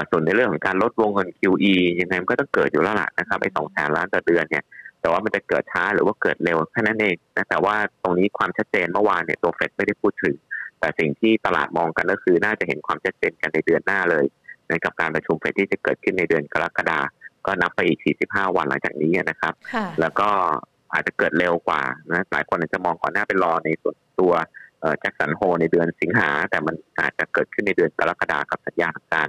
ส่วนในเรื่องของการลดวงเงิน QE ยังไงมันก็ต้องเกิดอยู่แล้วล่ะนะครับไอ้สองแสนล้านต่อเดือนเนี่ยแต่ว่ามันจะเกิดช้าหรือว่าเกิดเร็วแค่นั้นเองนะแต่ว่าตรงนี้ความชัดเจนเมื่อวานเนี่ยตัวเฟดไม่ได้พูดถึง แต่สิ่งที่ตลาดมองกันก็คือน่าจะเห็นความชัดเจนกันในเดือนหน้าเลย ในกับการประชุมเฟดที่จะเกิดขึ้นในเดือนกรกฎาคม ก็นับไปอีก 45 วันหลังจากนี้นะครับ แล้วก็อาจจะเกิดเร็วกว่านะหลายคนอาจจะมองก่อนหน้าไปรอในส่วนตัวแจ็คสันโฮในเดือนสิงหา แต่มันอาจจะเกิดขึ้นในเดือนกรกฎากับสัญญาของการ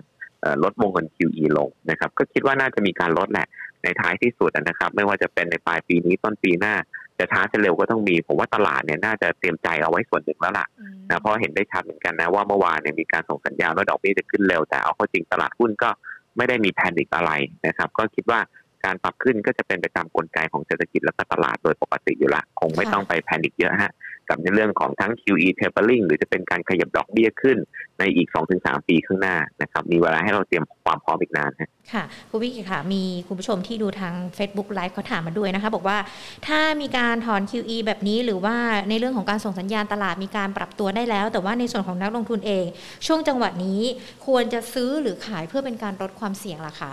ลดวงเงิน QE ลงนะครับ ก็คิดว่าน่าจะมีการลดแหละ ในท้ายที่สุดนะครับ ไม่ว่าจะเป็นในปลายปีนี้ต้นปีหน้าจะช้าจะเร็วก็ต้องมี ผมว่าตลาดเนี่ยน่าจะเตรียมใจเอาไว้ส่วนหนึ่งแล้วล่ะนะเพราะเห็นได้ชัดเหมือนกันนะว่าเมื่อวานเนี่ยมีการส่งสัญญาณว่าดอกเบี้ยจะขึ้นเร็วแต่เอาเข้าจริงตลาดหุ้นก็ ไม่ได้มีแพนิคอะไรนะครับ ก็คิดว่าการปรับขึ้นก็จะเป็นไปตามกลไกของเศรษฐกิจและก็ตลาดโดยปกติอยู่ละ คงไม่ต้องไปแพนิคเยอะฮะ กับในเรื่องของทั้ง QE tapering หรือจะเป็นการขยับดอกเบี้ยขึ้นในอีก 2-3 ปีข้างหน้านะครับ มีเวลาให้เราเตรียมความพร้อมอีกนานค่ะ คุณวิกิค่ะ มีคุณผู้ชมที่ดูทาง Facebook Live เขาถามมาด้วยนะคะ บอกว่าถ้ามีการถอน QE แบบนี้หรือว่าในเรื่องของการส่งสัญญาณตลาดมีการปรับตัวได้แล้ว แต่ว่าในส่วนของนักลงทุนเอง ช่วงจังหวะนี้ควรจะซื้อหรือขายเพื่อเป็นการลดความเสี่ยงล่ะคะ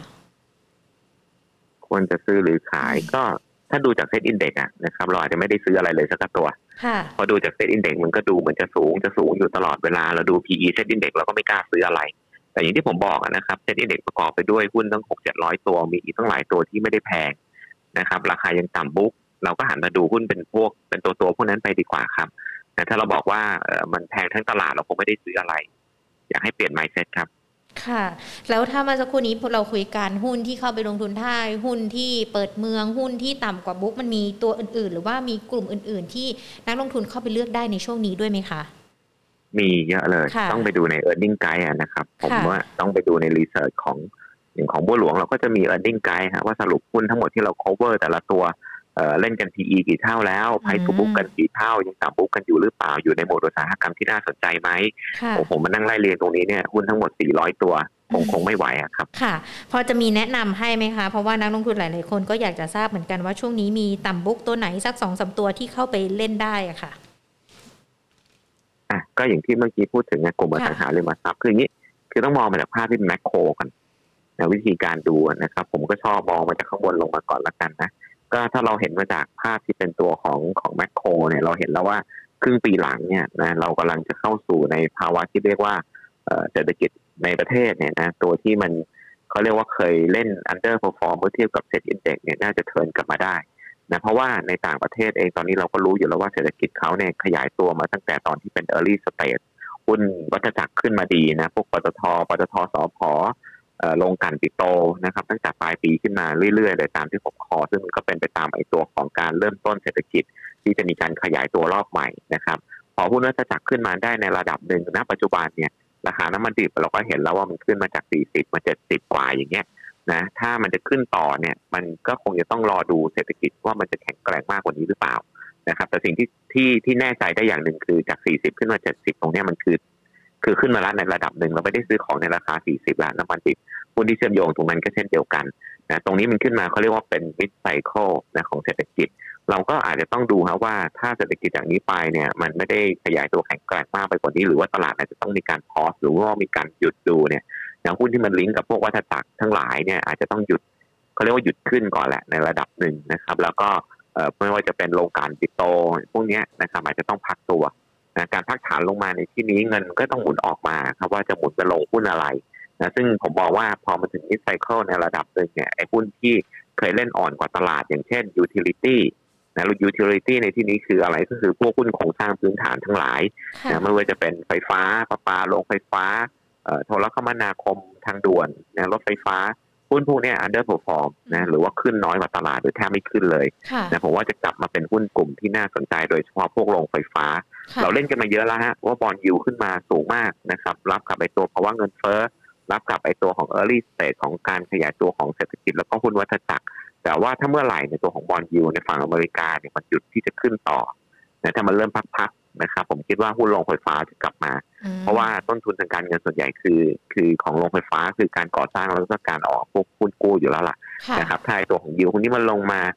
ควรจะซื้อหรือขายก็ ถ้าดูจาก SET Index อะนะครับเราอาจจะไม่ได้ซื้ออะไรเลยสักตัวพอดูจาก SET Index มันก็ดูเหมือนจะสูงจะสูงอยู่ตลอดเวลาเราดู PE SET Index เราก็ไม่กล้าซื้ออะไร แต่อย่างที่ผมบอกนะครับ SET Index ประกอบไปด้วยหุ้นตั้งหกเจ็ดร้อยตัวมีอีกตั้งหลายตัวที่ไม่ได้แพงนะครับ ราคายังต่ำ book เราก็หันมาดูหุ้นเป็นพวกเป็นตัวตัวพวกนั้นไปดีกว่าครับแต่ถ้าเราบอกว่ามันแพงทั้งตลาดเราคงไม่ได้ซื้ออะไร อยากให้เปลี่ยน mindset ครับ ค่ะ แล้วถ้ามาสักครู่นี้เราคุยกันหุ้นที่เข้าไปลงทุนทั้งหุ้นที่เปิดเมืองหุ้นที่ต่ำกว่า book มันมีตัวอื่น ๆ หรือว่ามีกลุ่มอื่น ๆ ที่นักลงทุนเข้าไปเลือกได้ในช่วงนี้ด้วยไหมคะมีเยอะเลยค่ะต้องไปดูใน e a r n i n g Guide อะนะครับ ผมค่ะว่าต้องไปดูในรีเสิร์ชของอย่างของบัวหลวงเราก็จะมี e a r n i n g Guide ฮะว่าสรุปหุ้นทั้งหมดที่เรา cover แต่ละตัว เอ่อเล่นกัน PE กี่เท่าแล้วไพอืมทูบุ๊กกันกี่เท่า ยังต่ำบุ๊กกันอยู่หรือเปล่า อยู่ในโหมดอุตสาหกรรมที่น่าสนใจไหมค่ะโอ้ผมมานั่งไล่เรียงตรงนี้เนี่ยหุ้นทั้งหมด 400 ตัวคงอืมคงไม่ไหวอะครับค่ะ พอจะมีแนะนำให้ไหมคะ เพราะว่านักลงทุนหลาย ๆ คนก็อยากจะทราบเหมือนกันว่าช่วงนี้มีต่ำบุ๊กตัวไหนสักสองสามตัวที่เข้าไปเล่นได้อะค่ะอะก็อย่างที่เมื่อกี้พูดถึงไงกลุ่มอค่ะสังหาริมทรัพย์คืออย่างนี้ คือต้องมองมาจากภาพที่เป็นแมคโครกันนะวิธีการดูนะครับ ผมก็ชอบมองมาจากข้างบนลงมาก่อนละกันนะ ก็ถ้าเราเห็นมาจากภาพที่เป็นตัวของของแมคโครเนี่ยเราเห็นแล้วว่าครึ่งปีหลังเนี่ยนะเรากำลังจะเข้าสู่ในภาวะที่เรียกว่าเศรษฐกิจในประเทศเนี่ยนะตัวที่มันเขาเรียกว่าเคยเล่น underperform เมื่อเทียบกับเซ็ตอินเด็กเนี่ยน่าจะเทิร์นกลับมาได้นะเพราะว่าในต่างประเทศเองตอนนี้เราก็รู้อยู่แล้วว่าเศรษฐกิจเขาเนี่ยขยายตัวมาตั้งแต่ตอนที่เป็น early stage หุ้นวัฏจักรขึ้นมาดีนะ พวกปตทปตทสพเอ่อ ลงกันปิดโตนะครับตั้งแต่ปลายปีขึ้นมาเรื่อยๆเลยตามที่ผมคอซึ่งก็เป็นไปตามไอ้ตัวของการเริ่มต้นเศรษฐกิจ ที่จะมีการขยายตัวรอบใหม่นะครับพอหุ้นวัฏจักรขึ้นมาได้ในระดับหนึ่งณปัจจุบันเนี่ยราคาน้ำมันดิบเราก็เห็นแล้วว่ามันขึ้นมาจาก 40 มา 70 กว่าอย่างเงี้ยนะถ้ามันจะขึ้นต่อเนี่ยมันก็คงจะต้องรอดูเศรษฐกิจว่ามันจะแข็งแกร่งมากกว่านี้หรือเปล่านะครับแต่สิ่งที่ที่ที่แน่ใจได้อย่างหนึ่งคือจาก 40 ขึ้นมา 70 ตรงเนี้ยมันคือ คือขึ้นมาแล้วในระดับหนึ่งเราไม่ได้ซื้อของในราคา 40ล้านน้ำมันดิบหุ้นที่เชื่อมโยงตรงนั้นก็เช่นเดียวกันนะตรงนี้มันขึ้นมาเขาเรียกว่าเป็น mid cycle นะของเศรษฐกิจ เราก็อาจจะต้องดูครับว่าถ้าเศรษฐกิจอย่างนี้ไปเนี่ยมันไม่ได้ขยายตัวแข็งแกร่งมากไปกว่านี้ หรือว่าตลาดอาจจะต้องมีการพอสหรือว่ามีการหยุดดูเนี่ยอย่างหุ้นที่มันลิงก์กับพวกวัฏจักรทั้งหลายเนี่ยอาจจะต้องหยุดเขาเรียกว่าหยุดขึ้นก่อนแหละในระดับหนึ่งนะครับ แล้วก็ไม่ว่าจะเป็นโรงกลั่นปิโตพวกนี้นะครับอาจจะต้องพักตัว นะการพักฐานลงมาในที่นี้เงินก็ต้องหมุนออกมาครับว่าจะหมุนไปลงหุ้นอะไรนะซึ่งผมบอกว่าพอมาถึง mid cycle ในระดับหนึ่งเนี่ยไอ้หุ้นที่เคยเล่นอ่อนกว่าตลาด อย่างเช่น utility นะหรือ utility ในที่นี้คืออะไรก็คือพวกหุ้นโครงสร้างพื้นฐานทั้งหลายค่ะนะไม่ว่าจะเป็นไฟฟ้าประปาโรงไฟฟ้าเอ่อโทรคมนาคมทางด่วนนะรถไฟฟ้าหุ้นพวกเนี้ย underperform นะหรือว่าขึ้นน้อยกว่าตลาดหรือแทบไม่ขึ้นเลยค่ะนะผมว่าจะกลับมาเป็นหุ้นกลุ่มที่น่าสนใจโดยเฉพาะพวกโรงไฟฟ้าค่ะ เราเล่นกันมาเยอะแล้วฮะว่าบอลยูขึ้นมาสูงมากนะครับ รับกับไอตัวภาวะเงินเฟ้อรับกับไอตัวของ early stage ของการขยายตัวของเศรษฐกิจแล้วก็หุ้นวัฏจักร แต่ว่าถ้าเมื่อไหร่ในตัวของบอลยูในฝั่งอเมริกาเนี่ยมันหยุดที่จะขึ้นต่อนะถ้ามันเริ่มพักๆนะครับผมคิดว่าหุ้นโรงไฟฟ้าจะกลับมาอืมเพราะว่าต้นทุนทางการเงินส่วนใหญ่คือ คือของโรงไฟฟ้าคือการก่อสร้างแล้วก็การออกพวกหุ้นกู้อยู่แล้วล่ะค่ะนะครับถ้าไอ้ตัวของยิวหุ้นนี้มันลงมาเอ่อ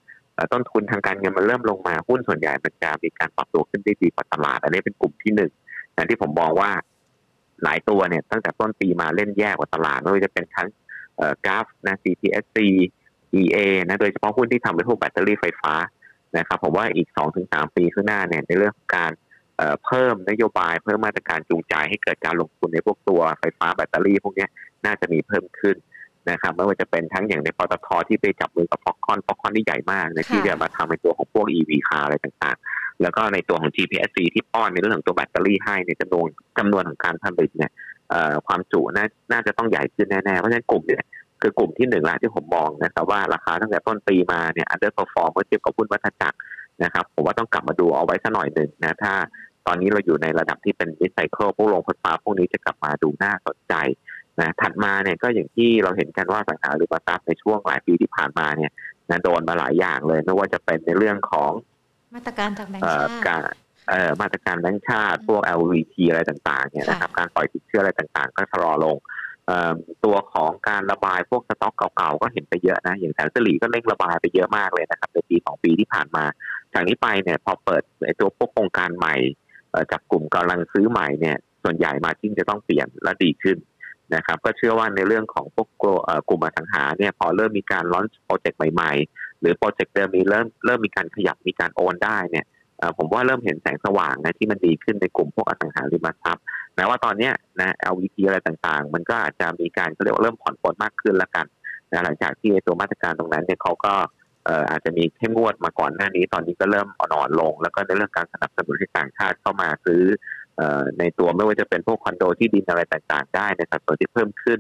ต้นทุนทางการเงินมันเริ่มลงมาหุ้นส่วนใหญ่มันจะมีการปรับตัวขึ้นได้ดีกว่าตลาดอันนี้เป็นกลุ่มที่หนึ่งนะที่ผมมองว่าหลายตัวเนี่ยตั้งแต่ต้นปีมาเล่นแย่กว่าตลาดไม่ว่าจะเป็นทั้งกราฟนะ CPSC EA นะโดยเฉพาะหุ้นที่ทำเป็นพวกแบตเตอรี่ไฟฟ้านะครับผมว่าอีก 2-3 ปีข้างหน้าเนี่ยในเรื่องของการเพิ่มนโยบายเพิ่มมาตรการจูงใจให้เกิดการลงทุนในพวกตัวไฟฟ้าแบตเตอรี่พวกนี้น่าจะมีเพิ่มขึ้น นะครับไม่ว่าจะเป็นทั้งอย่างในปตทที่ไปจับมือกับฟอกคอนฟอกคอนที่ใหญ่มากนะค่ะที่จะมาทำในตัวของพวก EV คาร์อะไรต่างๆ แล้วก็ในตัวของ GPSC ที่ป้อนในเรื่องของตัวแบตเตอรี่ให้ในยจำนวนจำนวนของการผลิตเนี่ยเอ่อความจุน่าน่าจะต้องใหญ่ขึ้นแน่ๆ เพราะฉะนั้นกลุ่มเนี่ยคือกลุ่มที่หนึ่งละที่ผมมองนะครับว่าราคาตั้งแต่ต้นปีมาเนี่ย underperform เมื่อเทียบกับหุ้นวัฏจักรนะครับผมว่าต้องกลับมาดูเอาไว้สักหน่อยหนึ่งนะถ้าตอนนี้เราอยู่ในระดับที่เป็น mid cycle พวกโรงไฟฟ้าพวกนี้จะกลับมาดูน่าสนใจ นะถัดมาเนี่ยก็อย่างที่เราเห็นกันว่าสังหาริมทรัพย์ในช่วงหลายปีที่ผ่านมาเนี่ยนะโดนมาหลายอย่างเลยไม่ว่าจะเป็นในเรื่องของมาตรการจากแบงก์เอ่อชาติการเอ่อมาตรการแบงก์ชาติพวก LVT อะไรต่างๆเนี่ยค่ะนะครับการปล่อยสินเชื่ออะไรต่างๆ ก็ชะลอลงเอ่อตัวของการระบายพวกสต็อกเก่าๆ ก็เห็นไปเยอะนะ อย่างแสนสิริก็เร่งระบายไปเยอะมากเลยนะครับในปีสองปีที่ผ่านมา จากนี้ไปเนี่ยพอเปิดไอ้ตัวพวกโครงการใหม่เอ่อจากกลุ่มกำลังซื้อใหม่เนี่ยส่วนใหญ่มาจิ้งจะต้องเปลี่ยนและดีขึ้น นะครับ ก็เชื่อว่าในเรื่องของพวกกลุ่มอสังหาเนี่ยพอเริ่มมีการล้อนโปรเจกต์ใหม่ๆ หรือโปรเจกต์เดิมมีเริ่มเริ่มมีการขยับมีการโอนได้เนี่ยผมว่าเริ่มเห็นแสงสว่างนะที่มันดีขึ้นในกลุ่มพวกอสังหาริมทรัพย์แม้ว่าตอนนี้นะ LVP อะไรต่างๆ มันก็อาจจะมีการเขาเรียกว่าเริ่มผ่อนปลนมากขึ้นแล้วกันนะหลังจากที่ตัวมาตรการตรงนั้นเนี่ยเขาก็เอ่ออาจจะมีเข้มงวดมาก่อนหน้านี้ ตอนนี้ก็เริ่มอ่อนๆลง แล้วก็ในเรื่องการสนับสนุนให้ต่างชาติเข้ามาซื้อ ในตัวไม่ว่าจะเป็นพวกคอนโดที่ดินอะไรต่างๆ ได้ในสัดส่วนที่เพิ่มขึ้น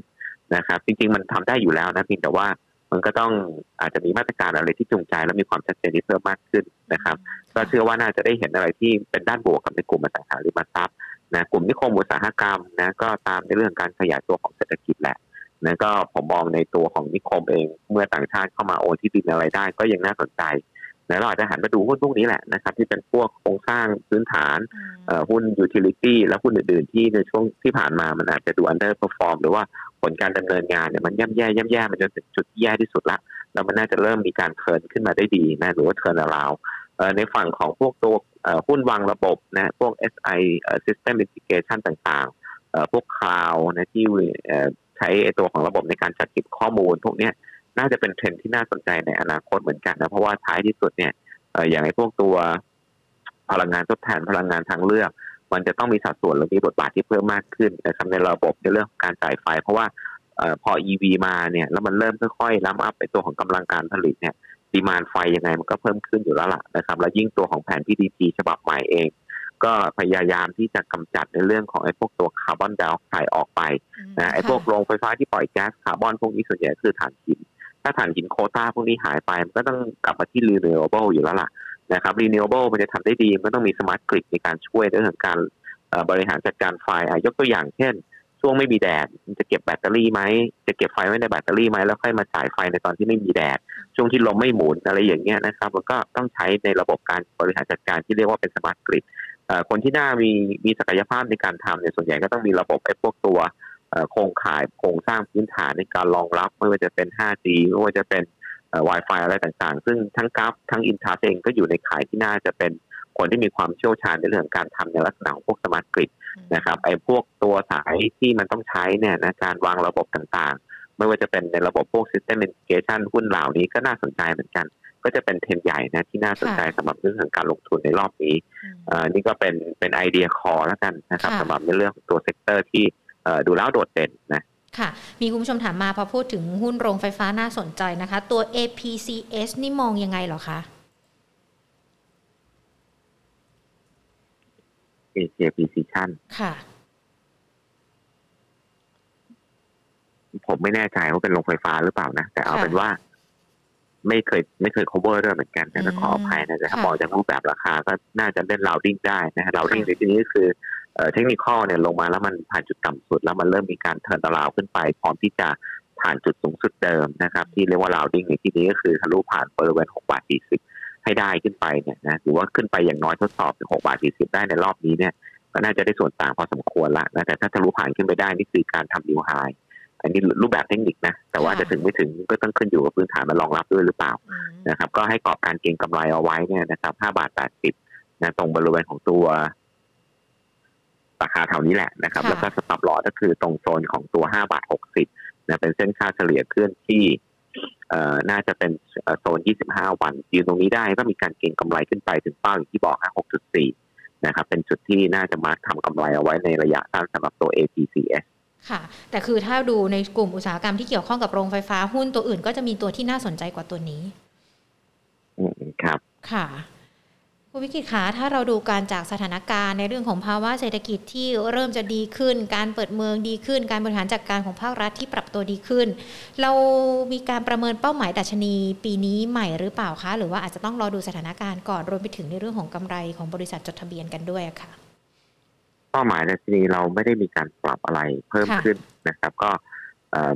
นะครับจริงๆมันทำได้อยู่แล้วนะเพียงแต่ว่ามันก็ต้องอาจจะมีมาตรการอะไรที่จูงใจ และมีความชัดเจนที่เพิ่มมากขึ้นนะครับ ก็เชื่อว่าน่าจะได้เห็นอะไรที่เป็นด้านบวกกับในกลุ่มอสังหาริมทรัพย์นะกลุ่มนิคมอุตสาหกรรมนะก็ตามในเรื่องการขยายตัวของเศรษฐกิจแหละนะก็ผมมองในตัวของนิคมเอง เมื่อต่างชาติเข้ามาโอนที่ดินอะไรได้ ก็ยังน่าสนใจ นะเราอาจจะหันมาดูหุ้นพวกนี้แหละนะครับ ที่เป็นพวกโครงสร้างพื้นฐานหุ้น utility และหุ้นอื่นๆ ที่ในช่วงที่ผ่านมามันอาจจะดู underperform หรือว่าผลการดำเนินงานเนี่ยมันย่ำแย่ย่ำแย่มันจนถึงจุดแย่ที่สุดละแล้วมันน่าจะเริ่มมีการ turn ขึ้นมาได้ดีนะหรือว่า turnaround ในฝั่งของพวกตัวหุ้นวางระบบนะพวก SI System Integration ต่างๆพวก cloud นะที่ใช้ตัวของระบบในการจัดเก็บข้อมูลพวกนี้ น่าจะเป็นเทรนที่น่าสนใจในอนาคตเหมือนกันนะเพราะว่าท้ายที่สุดเนี่ยอย่างไอ้พวกตัวพลังงานทดแทนพลังงานทางเลือก มันจะต้องมีสัดส่วนหรือมีบทบาทที่เพิ่มมากขึ้นนะครับในระบบในเรื่องการจ่ายไฟ เพราะว่าพอ EV มาเนี่ย แล้วมันเริ่มค่อยๆ ramp up ไปตัวของกำลังการผลิตเนี่ย demand ไฟยังไงมันก็เพิ่มขึ้นอยู่แล้วล่ะนะครับ แล้วยิ่งตัวของแผน PDP ฉบับใหม่เอง ก็พยายามที่จะกำจัดในเรื่องของไอ้พวกตัวคาร์บอนไดออกไซด์ออกไปนะไอ้พวกโรงไฟฟ้าที่ปล่อยแก๊สคาร์บอนพวกนี้ส่วนใหญ่คือถ่านหิน ถ้าถ่านหินโควตาพวกนี้หายไป มันก็ต้องกลับมาที่ renewable อยู่แล้วล่ะนะครับ renewable มันจะทำได้ดีมันต้องมี smart grid ในการช่วยเรื่องการบริหารจัดการไฟยกตัวอย่างเช่น ช่วงไม่มีแดดจะเก็บแบตเตอรี่ไหมจะเก็บไฟไว้ในแบตเตอรี่ไหมแล้วค่อยมาจ่ายไฟในตอนที่ไม่มีแดด ช่วงที่ลมไม่หมุนอะไรอย่างเงี้ยนะครับมันก็ต้องใช้ในระบบการบริหารจัดการที่เรียกว่าเป็น smart grid คนที่น่ามีมีศักยภาพในการทำเนี่ยส่วนใหญ่ก็ต้องมีระบบไอ้พวกตัว โครงข่ายโครงสร้างพื้นฐานในการรองรับไม่ว่าจะเป็น 5G ไม่ว่าจะเป็น Wi-Fi อะไรต่างๆ ซึ่งทั้งกัลฟ์ทั้งอินทัชเองก็อยู่ในข่ายที่น่าจะเป็นคนที่มีความเชี่ยวชาญในเรื่องการทำในลักษณะของพวก smart grid นะครับไอ้พวกตัวสายที่มันต้องใช้เนี่ยนะการวางระบบต่างๆ ไม่ว่าจะเป็นในระบบพวก System Integration หุ้นเหล่านี้ก็น่าสนใจเหมือนกัน ก็จะเป็นเทรนใหญ่นะที่น่าสนใจสำหรับเรื่องของการลงทุนในรอบนี้อ่านี่ก็เป็นเป็นไอเดียคอแล้วกันนะครับสำหรับในเรื่องของตัว sector ที่ ดูแล้วโดดเด่นนะค่ะมีคุณผู้ชมถามมาพอพูดถึงหุ้นโรงไฟฟ้าน่าสนใจนะคะ ตัว APCS นี่มองยังไงหรอคะ Asia Precision ค่ะ ผมไม่แน่ใจว่าเป็นโรงไฟฟ้าหรือเปล่านะ แต่เอาเป็นว่า ไม่เคยไม่เคย cover ด้วยเหมือนกันแต่ขออภัยนะแต่ถ้ามองจากรูปแบบราคาก็น่าจะเล่น rounding ได้นะฮะ rounding ในที่นี้ก็คือ technical เนี่ยลงมาแล้วมันผ่านจุดต่ำสุด แล้วมันเริ่มมีการ turnaround ขึ้นไปพร้อมที่จะผ่านจุดสูงสุดเดิมนะครับ ที่เรียกว่า rounding ในที่นี้ก็คือทะลุผ่านบริเวณหกบาทสี่สิบให้ได้ขึ้นไปเนี่ยนะหรือว่าขึ้นไปอย่างน้อยทดสอบถึงหกบาทสี่สิบได้ในรอบนี้เนี่ยก็น่าจะได้ส่วนต่างพอสมควรละนะแต่ถ้าทะลุผ่านขึ้นไปได้นี่คือการทำนิวไฮอันนี้รูปแบบเทคนิคนะ แต่ว่าจะถึงไม่ถึงก็ต้องขึ้นอยู่กับพื้นฐานมันรองรับด้วยหรือเปล่านะครับ ก็ให้กรอบการเก็งกำไรเอาไว้เนี่ยนะครับห้าบาทแปดสิบนะตรงบริเวณของตัว ราคาแถวนี้แหละนะครับ แล้วก็สต็อปลอก็คือตรงโซนของตัวห้าบาทหกสิบนะเป็นเส้นค่าเฉลี่ยเคลื่อนที่เอ่อน่าจะเป็นโซนยี่สิบห้าวันยืนตรงนี้ได้ก็มีการเก็งกำไรขึ้นไปถึงเป้าอย่างที่บอกค่ะหกจุดสี่นะครับ เป็นจุดที่น่าจะมาทำกำไรเอาไว้ในระยะสั้นสำหรับตัว ATCS ค่ะ แต่คือถ้าดูในกลุ่มอุตสาหกรรมที่เกี่ยวข้องกับโรงไฟฟ้าหุ้นตัวอื่นก็จะมีตัวที่น่าสนใจกว่าตัวนี้ อืมครับ ค่ะ คุณวิกิตคะถ้าเราดูการจากสถานการณ์ในเรื่องของภาวะเศรษฐกิจที่เริ่มจะดีขึ้น การเปิดเมืองดีขึ้น การบริหารจัดกการของภาครัฐที่ปรับตัวดีขึ้น เรามีการประเมินเป้าหมายดัชนีปีนี้ใหม่หรือเปล่าคะ หรือว่าอาจจะต้องรอดูสถานการณ์ก่อนรวมไปถึงในเรื่องของกำไรของบริษัทจดทะเบียนกันด้วยค่ะ เป้าหมายดัชนีเราไม่ได้มีการปรับอะไรเพิ่มขึ้นนะครับ ก็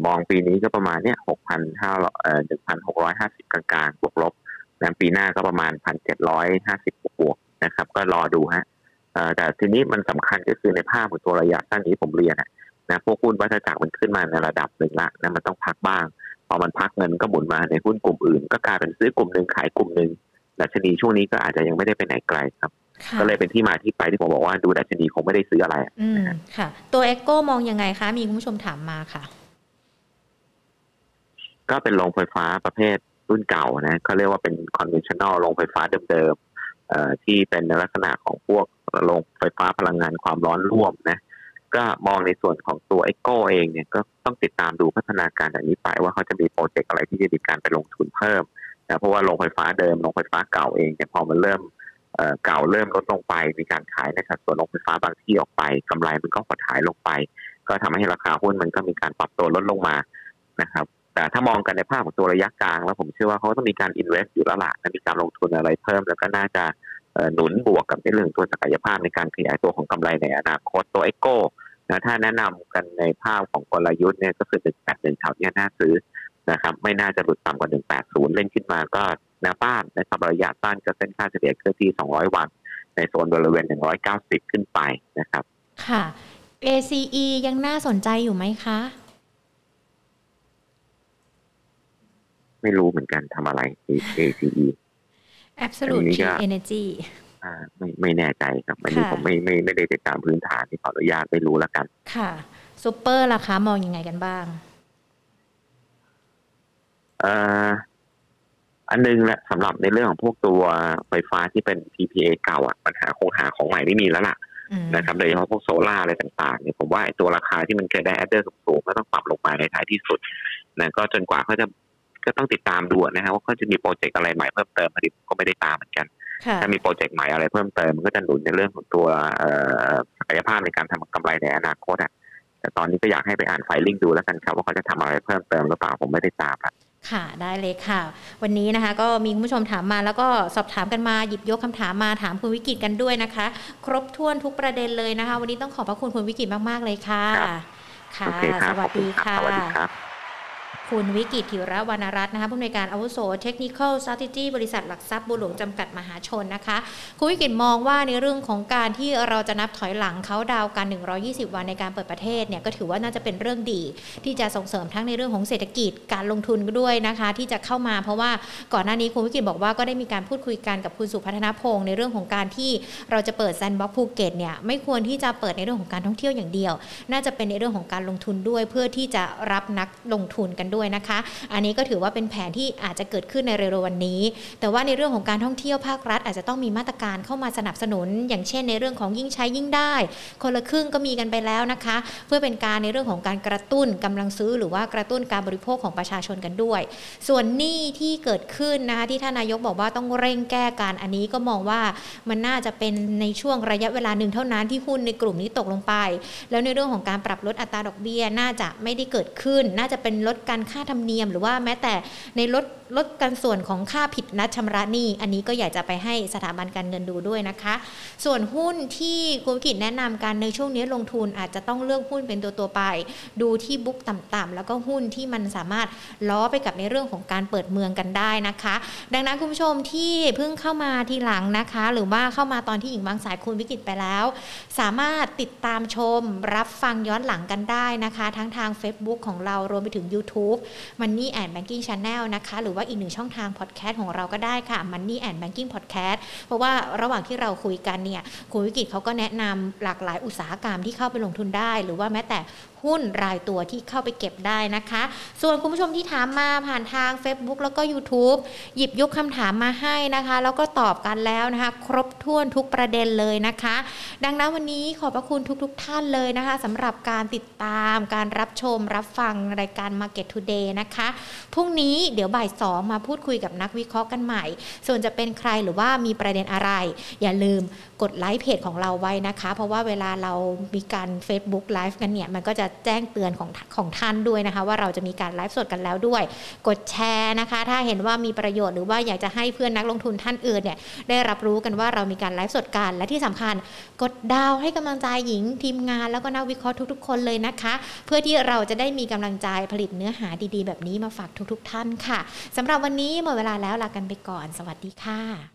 มองปีนี้ก็ประมาณเนี้ยหกพันห้าเอ่อหนึ่งพันหกร้อยห้าสิบกลางๆบวกลบ นะปีหน้าก็ประมาณพันเจ็ดร้อยห้าสิบบวกนะครับ ก็รอดูฮะแต่ทีนี้มันสำคัญก็คือในภาพของตัวระยะสั้นนี้ผมเรียนนะพวกหุ้นวัฏจักรมันขึ้นมาในระดับหนึ่งละนะมันต้องพักบ้างพอมันพักเงินก็หมุนมาในหุ้นกลุ่มอื่น ก็กลายเป็นซื้อกลุ่มหนึ่งขายกลุ่มหนึ่งดัชนีช่วงนี้ก็อาจจะยังไม่ได้ไปไหนไกลครับ ก็เลยเป็นที่มาที่ไปที่ผมบอกว่าดูดัชนีคงไม่ได้ซื้ออะไรอืมค่ะ ตัวเอ็กโก้มองยังไงคะ มีคุณผู้ชมถามมาค่ะ ก็เป็นโรงไฟฟ้าประเภท รุ่นเก่านะเขาเรียกว่าเป็น conventional โรงไฟฟ้าเดิมๆที่เป็นลักษณะของพวกโรงไฟฟ้าพลังงานความร้อนร่วมนะก็มองในส่วนของตัวเอ็กโกเองเนี่ยก็ต้องติดตามดูพัฒนาการอันนี้ไปว่าเขาจะมีโปรเจกต์อะไรที่จะมีการไปลงทุนเพิ่มนะเพราะว่าโรงไฟฟ้าเดิมโรงไฟฟ้าเก่าเองเนี่ยพอมันเริ่มเก่าเริ่มลดลงไป มีการขายในสัดส่วนโรงไฟฟ้าบางที่ออกไปกำไรมันก็หดหายลงไป ก็ทำให้ราคาหุ้นมันก็มีการปรับตัวลดลงมานะครับ แต่ถ้ามองกันในภาพของตัวระยะกลาง แล้วผมเชื่อว่าเขาต้องมีการ invest อยู่แล้วล่ะมีการลงทุนอะไรเพิ่มแล้วก็น่าจะหนุนบวกกับในเรื่องตัวศักยภาพในการขยายตัวของกำไรในอนาคตตัวเอ็กโก้ถ้าแนะนำกันในภาพของกลยุทธ์เนี่ยก็คือหนึ่งแปดหนึ่งแถวนี้น่าซื้อนะครับไม่น่าจะหลุดต่ำกว่าหนึ่งแปดศูนย์เล่นขึ้นมาก็แนวต้านนะครับระยะต้านก็เส้นค่าเฉลี่ยเคลื่อนที่สองร้อยวัน ในโซนบริเวณหนึ่งร้อยเก้าสิบขึ้นไปนะครับ ค่ะ ACE ยังน่าสนใจอยู่ไหมคะ ไม่รู้เหมือนกันทำอะไร ACE Absolute Energy อ่าไม่ไม่แน่ใจครับอันนี้ผมไม่ไม่ไม่ได้ติดตามพื้นฐานที่ขออนุญาตไม่รู้แล้วกัน ค่ะซูเปอร์ราคามองยังไงกันบ้างเอ่ออันนึงแหละสำหรับในเรื่องของพวกตัวไฟฟ้าที่เป็น PPA เก่าอะปัญหาคงหาของใหม่ไม่มีแล้วล่ะนะครับโดยเฉพาะพวกโซล่าอะไรต่างๆเนี่ยผมว่าไอ้ตัวราคาที่มันเคยได้ adder สูงๆก็ต้องปรับลงมาในท้ายที่สุดนะก็จนกว่าเขาจะ ก็ต้องติดตามดูนะครับว่าเขาจะมีโปรเจกต์อะไรใหม่เพิ่มเติมพอดีก็ไม่ได้ตามเหมือนกัน ถ้ามีโปรเจกต์ใหม่อะไรเพิ่มเติมมันก็จะหนุนในเรื่องของตัวศักยภาพในการทำกำไรในอนาคตอะแต่ตอนนี้ก็อยากให้ไปอ่านไฟลิ่งดูแล้วกันครับว่าเขาจะทำอะไรเพิ่มเติมหรือเปล่าผมไม่ได้ตามละค่ะได้เลยค่ะ วันนี้นะคะ ก็มีคุณผู้ชมถามมา แล้วก็สอบถามกันมาหยิบยกคำถามมาถามคุณวิกิตกันด้วยนะคะ ครบถ้วนทุกประเด็นเลยนะคะ วันนี้ต้องขอบพระคุณคุณวิกิตมาก ๆ เลยค่ะ ค่ะ สวัสดีค่ะสวัสดี คุณวิกิจ ถิรวรรณรัตน์นะคะผู้อำนวยการอาวุโส Technical Strategy บริษัทหลักทรัพย์บัวหลวงจำกัดมหาชนนะคะคุณวิกิจมองว่าในเรื่องของการที่เราจะนับถอยหลังเขาดาวกัน 120 วันในการเปิดประเทศเนี่ยก็ถือว่าน่าจะเป็นเรื่องดีที่จะส่งเสริมทั้งในเรื่องของเศรษฐกิจการลงทุนด้วยนะคะ ที่จะเข้ามาเพราะว่าก่อนหน้านี้คุณวิกิจบอกว่าก็ได้มีการพูดคุยกันกับคุณสุพัฒนพงษ์ในเรื่องของการที่เราจะเปิด sandbox ภูเก็ตเนี่ยไม่ควรที่จะเปิดในเรื่องของการท่องเที่ยวอย่างเดียว น่าจะเป็นในเรื่องของการลงทุนด้วย เพื่อที่จะรับนักลงทุนกันด้วยนะคะ อันนี้ก็ถือว่าเป็นแผนที่อาจจะเกิดขึ้นในเร็วๆวันนี้ แต่ว่าในเรื่องของการท่องเที่ยวภาครัฐ อาจจะต้องมีมาตรการเข้ามาสนับสนุน อย่างเช่น ในเรื่องของยิ่งใช้ยิ่งได้ คนละครึ่งก็มีกันไปแล้วนะคะ เพื่อเป็นการในเรื่องของการกระตุ้นกำลังซื้อ หรือว่ากระตุ้นการบริโภคของประชาชนกันด้วย ส่วนหนี้ที่เกิดขึ้นนะคะที่ท่านนายกบอกว่าต้องเร่งแก้การอันนี้ก็มองว่ามันน่าจะเป็นในช่วงระยะเวลาหนึ่งเท่านั้นที่หุ้นในกลุ่มนี้ตกลงไป แล้วในเรื่องของการปรับลดอัตราดอกเบี้ยน่าจะไม่ได้เกิดขึ้น น่าจะเป็นลดการค่าธรรมเนียม หรือว่าแม้แต่ในรถ ลดกันส่วนของค่าผิดนัดชำระหนี้ อันนี้ก็อยากจะไปให้สถาบันการเงินดูด้วยนะคะ ส่วนหุ้นที่คุณกิจแนะนำการในช่วงนี้ลงทุนอาจจะต้องเลือกหุ้นเป็นตัวตัวไป ดูที่บุ๊กต่ำๆแล้วก็หุ้นที่มันสามารถล้อไปกับในเรื่องของการเปิดเมืองกันได้นะคะ ดังนั้นคุณผู้ชมที่เพิ่งเข้ามาทีหลังนะคะ หรือว่าเข้ามาตอนที่หญิงบางสายคุณวิกฤตไปแล้ว สามารถติดตามชมรับฟังย้อนหลังกันได้นะคะ ทั้งทาง Facebook ของเรารวมไปถึง YouTube Money and Banking Channel นะคะ หรือว่าอีกหนึ่งช่องทางพอดแคสต์ของเราก็ได้ค่ะ Money and Banking Podcast เพราะว่าระหว่างที่เราคุยกันเนี่ยคุณวิกิตเขาก็แนะนำหลากหลายอุตสาหกรรมที่เข้าไปลงทุนได้ หรือว่าแม้แต่ หุ้นรายตัวที่เข้าไปเก็บได้นะคะ ส่วนคุณผู้ชมที่ถามมาผ่านทาง Facebook แล้วก็ YouTube หยิบยกคำถามมาให้นะคะ แล้วก็ตอบกันแล้วนะคะ ครบถ้วนทุกประเด็นเลยนะคะ ดังนั้นวันนี้ขอบพระคุณทุกๆทท่านเลยนะคะสำหรับการติดตามการรับชมรับฟังรายการ Market Today นะคะพรุ่งนี้เดี๋ยวบ่ายสองมาพูดคุยกับนักวิเคราะห์กันใหม่ ส่วนจะเป็นใครหรือว่ามีประเด็นอะไร อย่าลืม กดไลค์เพจของเราไว้นะคะ เพราะว่าเวลาเรามีการ Facebook Live กันเนี่ย มันก็จะแจ้งเตือนของของท่านด้วยนะคะ ว่าเราจะมีการไลฟ์สดกันแล้วด้วย กดแชร์นะคะ ถ้าเห็นว่ามีประโยชน์หรือว่าอยากจะให้เพื่อนนักลงทุนท่านอื่นเนี่ยได้รับรู้กันว่าเรามีการไลฟ์สดกัน และที่สำคัญ กดดาวให้กำลังใจหญิงทีมงาน แล้วก็นักวิเคราะห์ทุก ๆ คนเลยนะคะ เพื่อที่เราจะได้มีกำลังใจผลิตเนื้อหาดีๆ แบบนี้มาฝากทุก ๆ ท่านค่ะสำหรับวันนี้หมดเวลาแล้วลากันไปก่อน สวัสดีค่ะ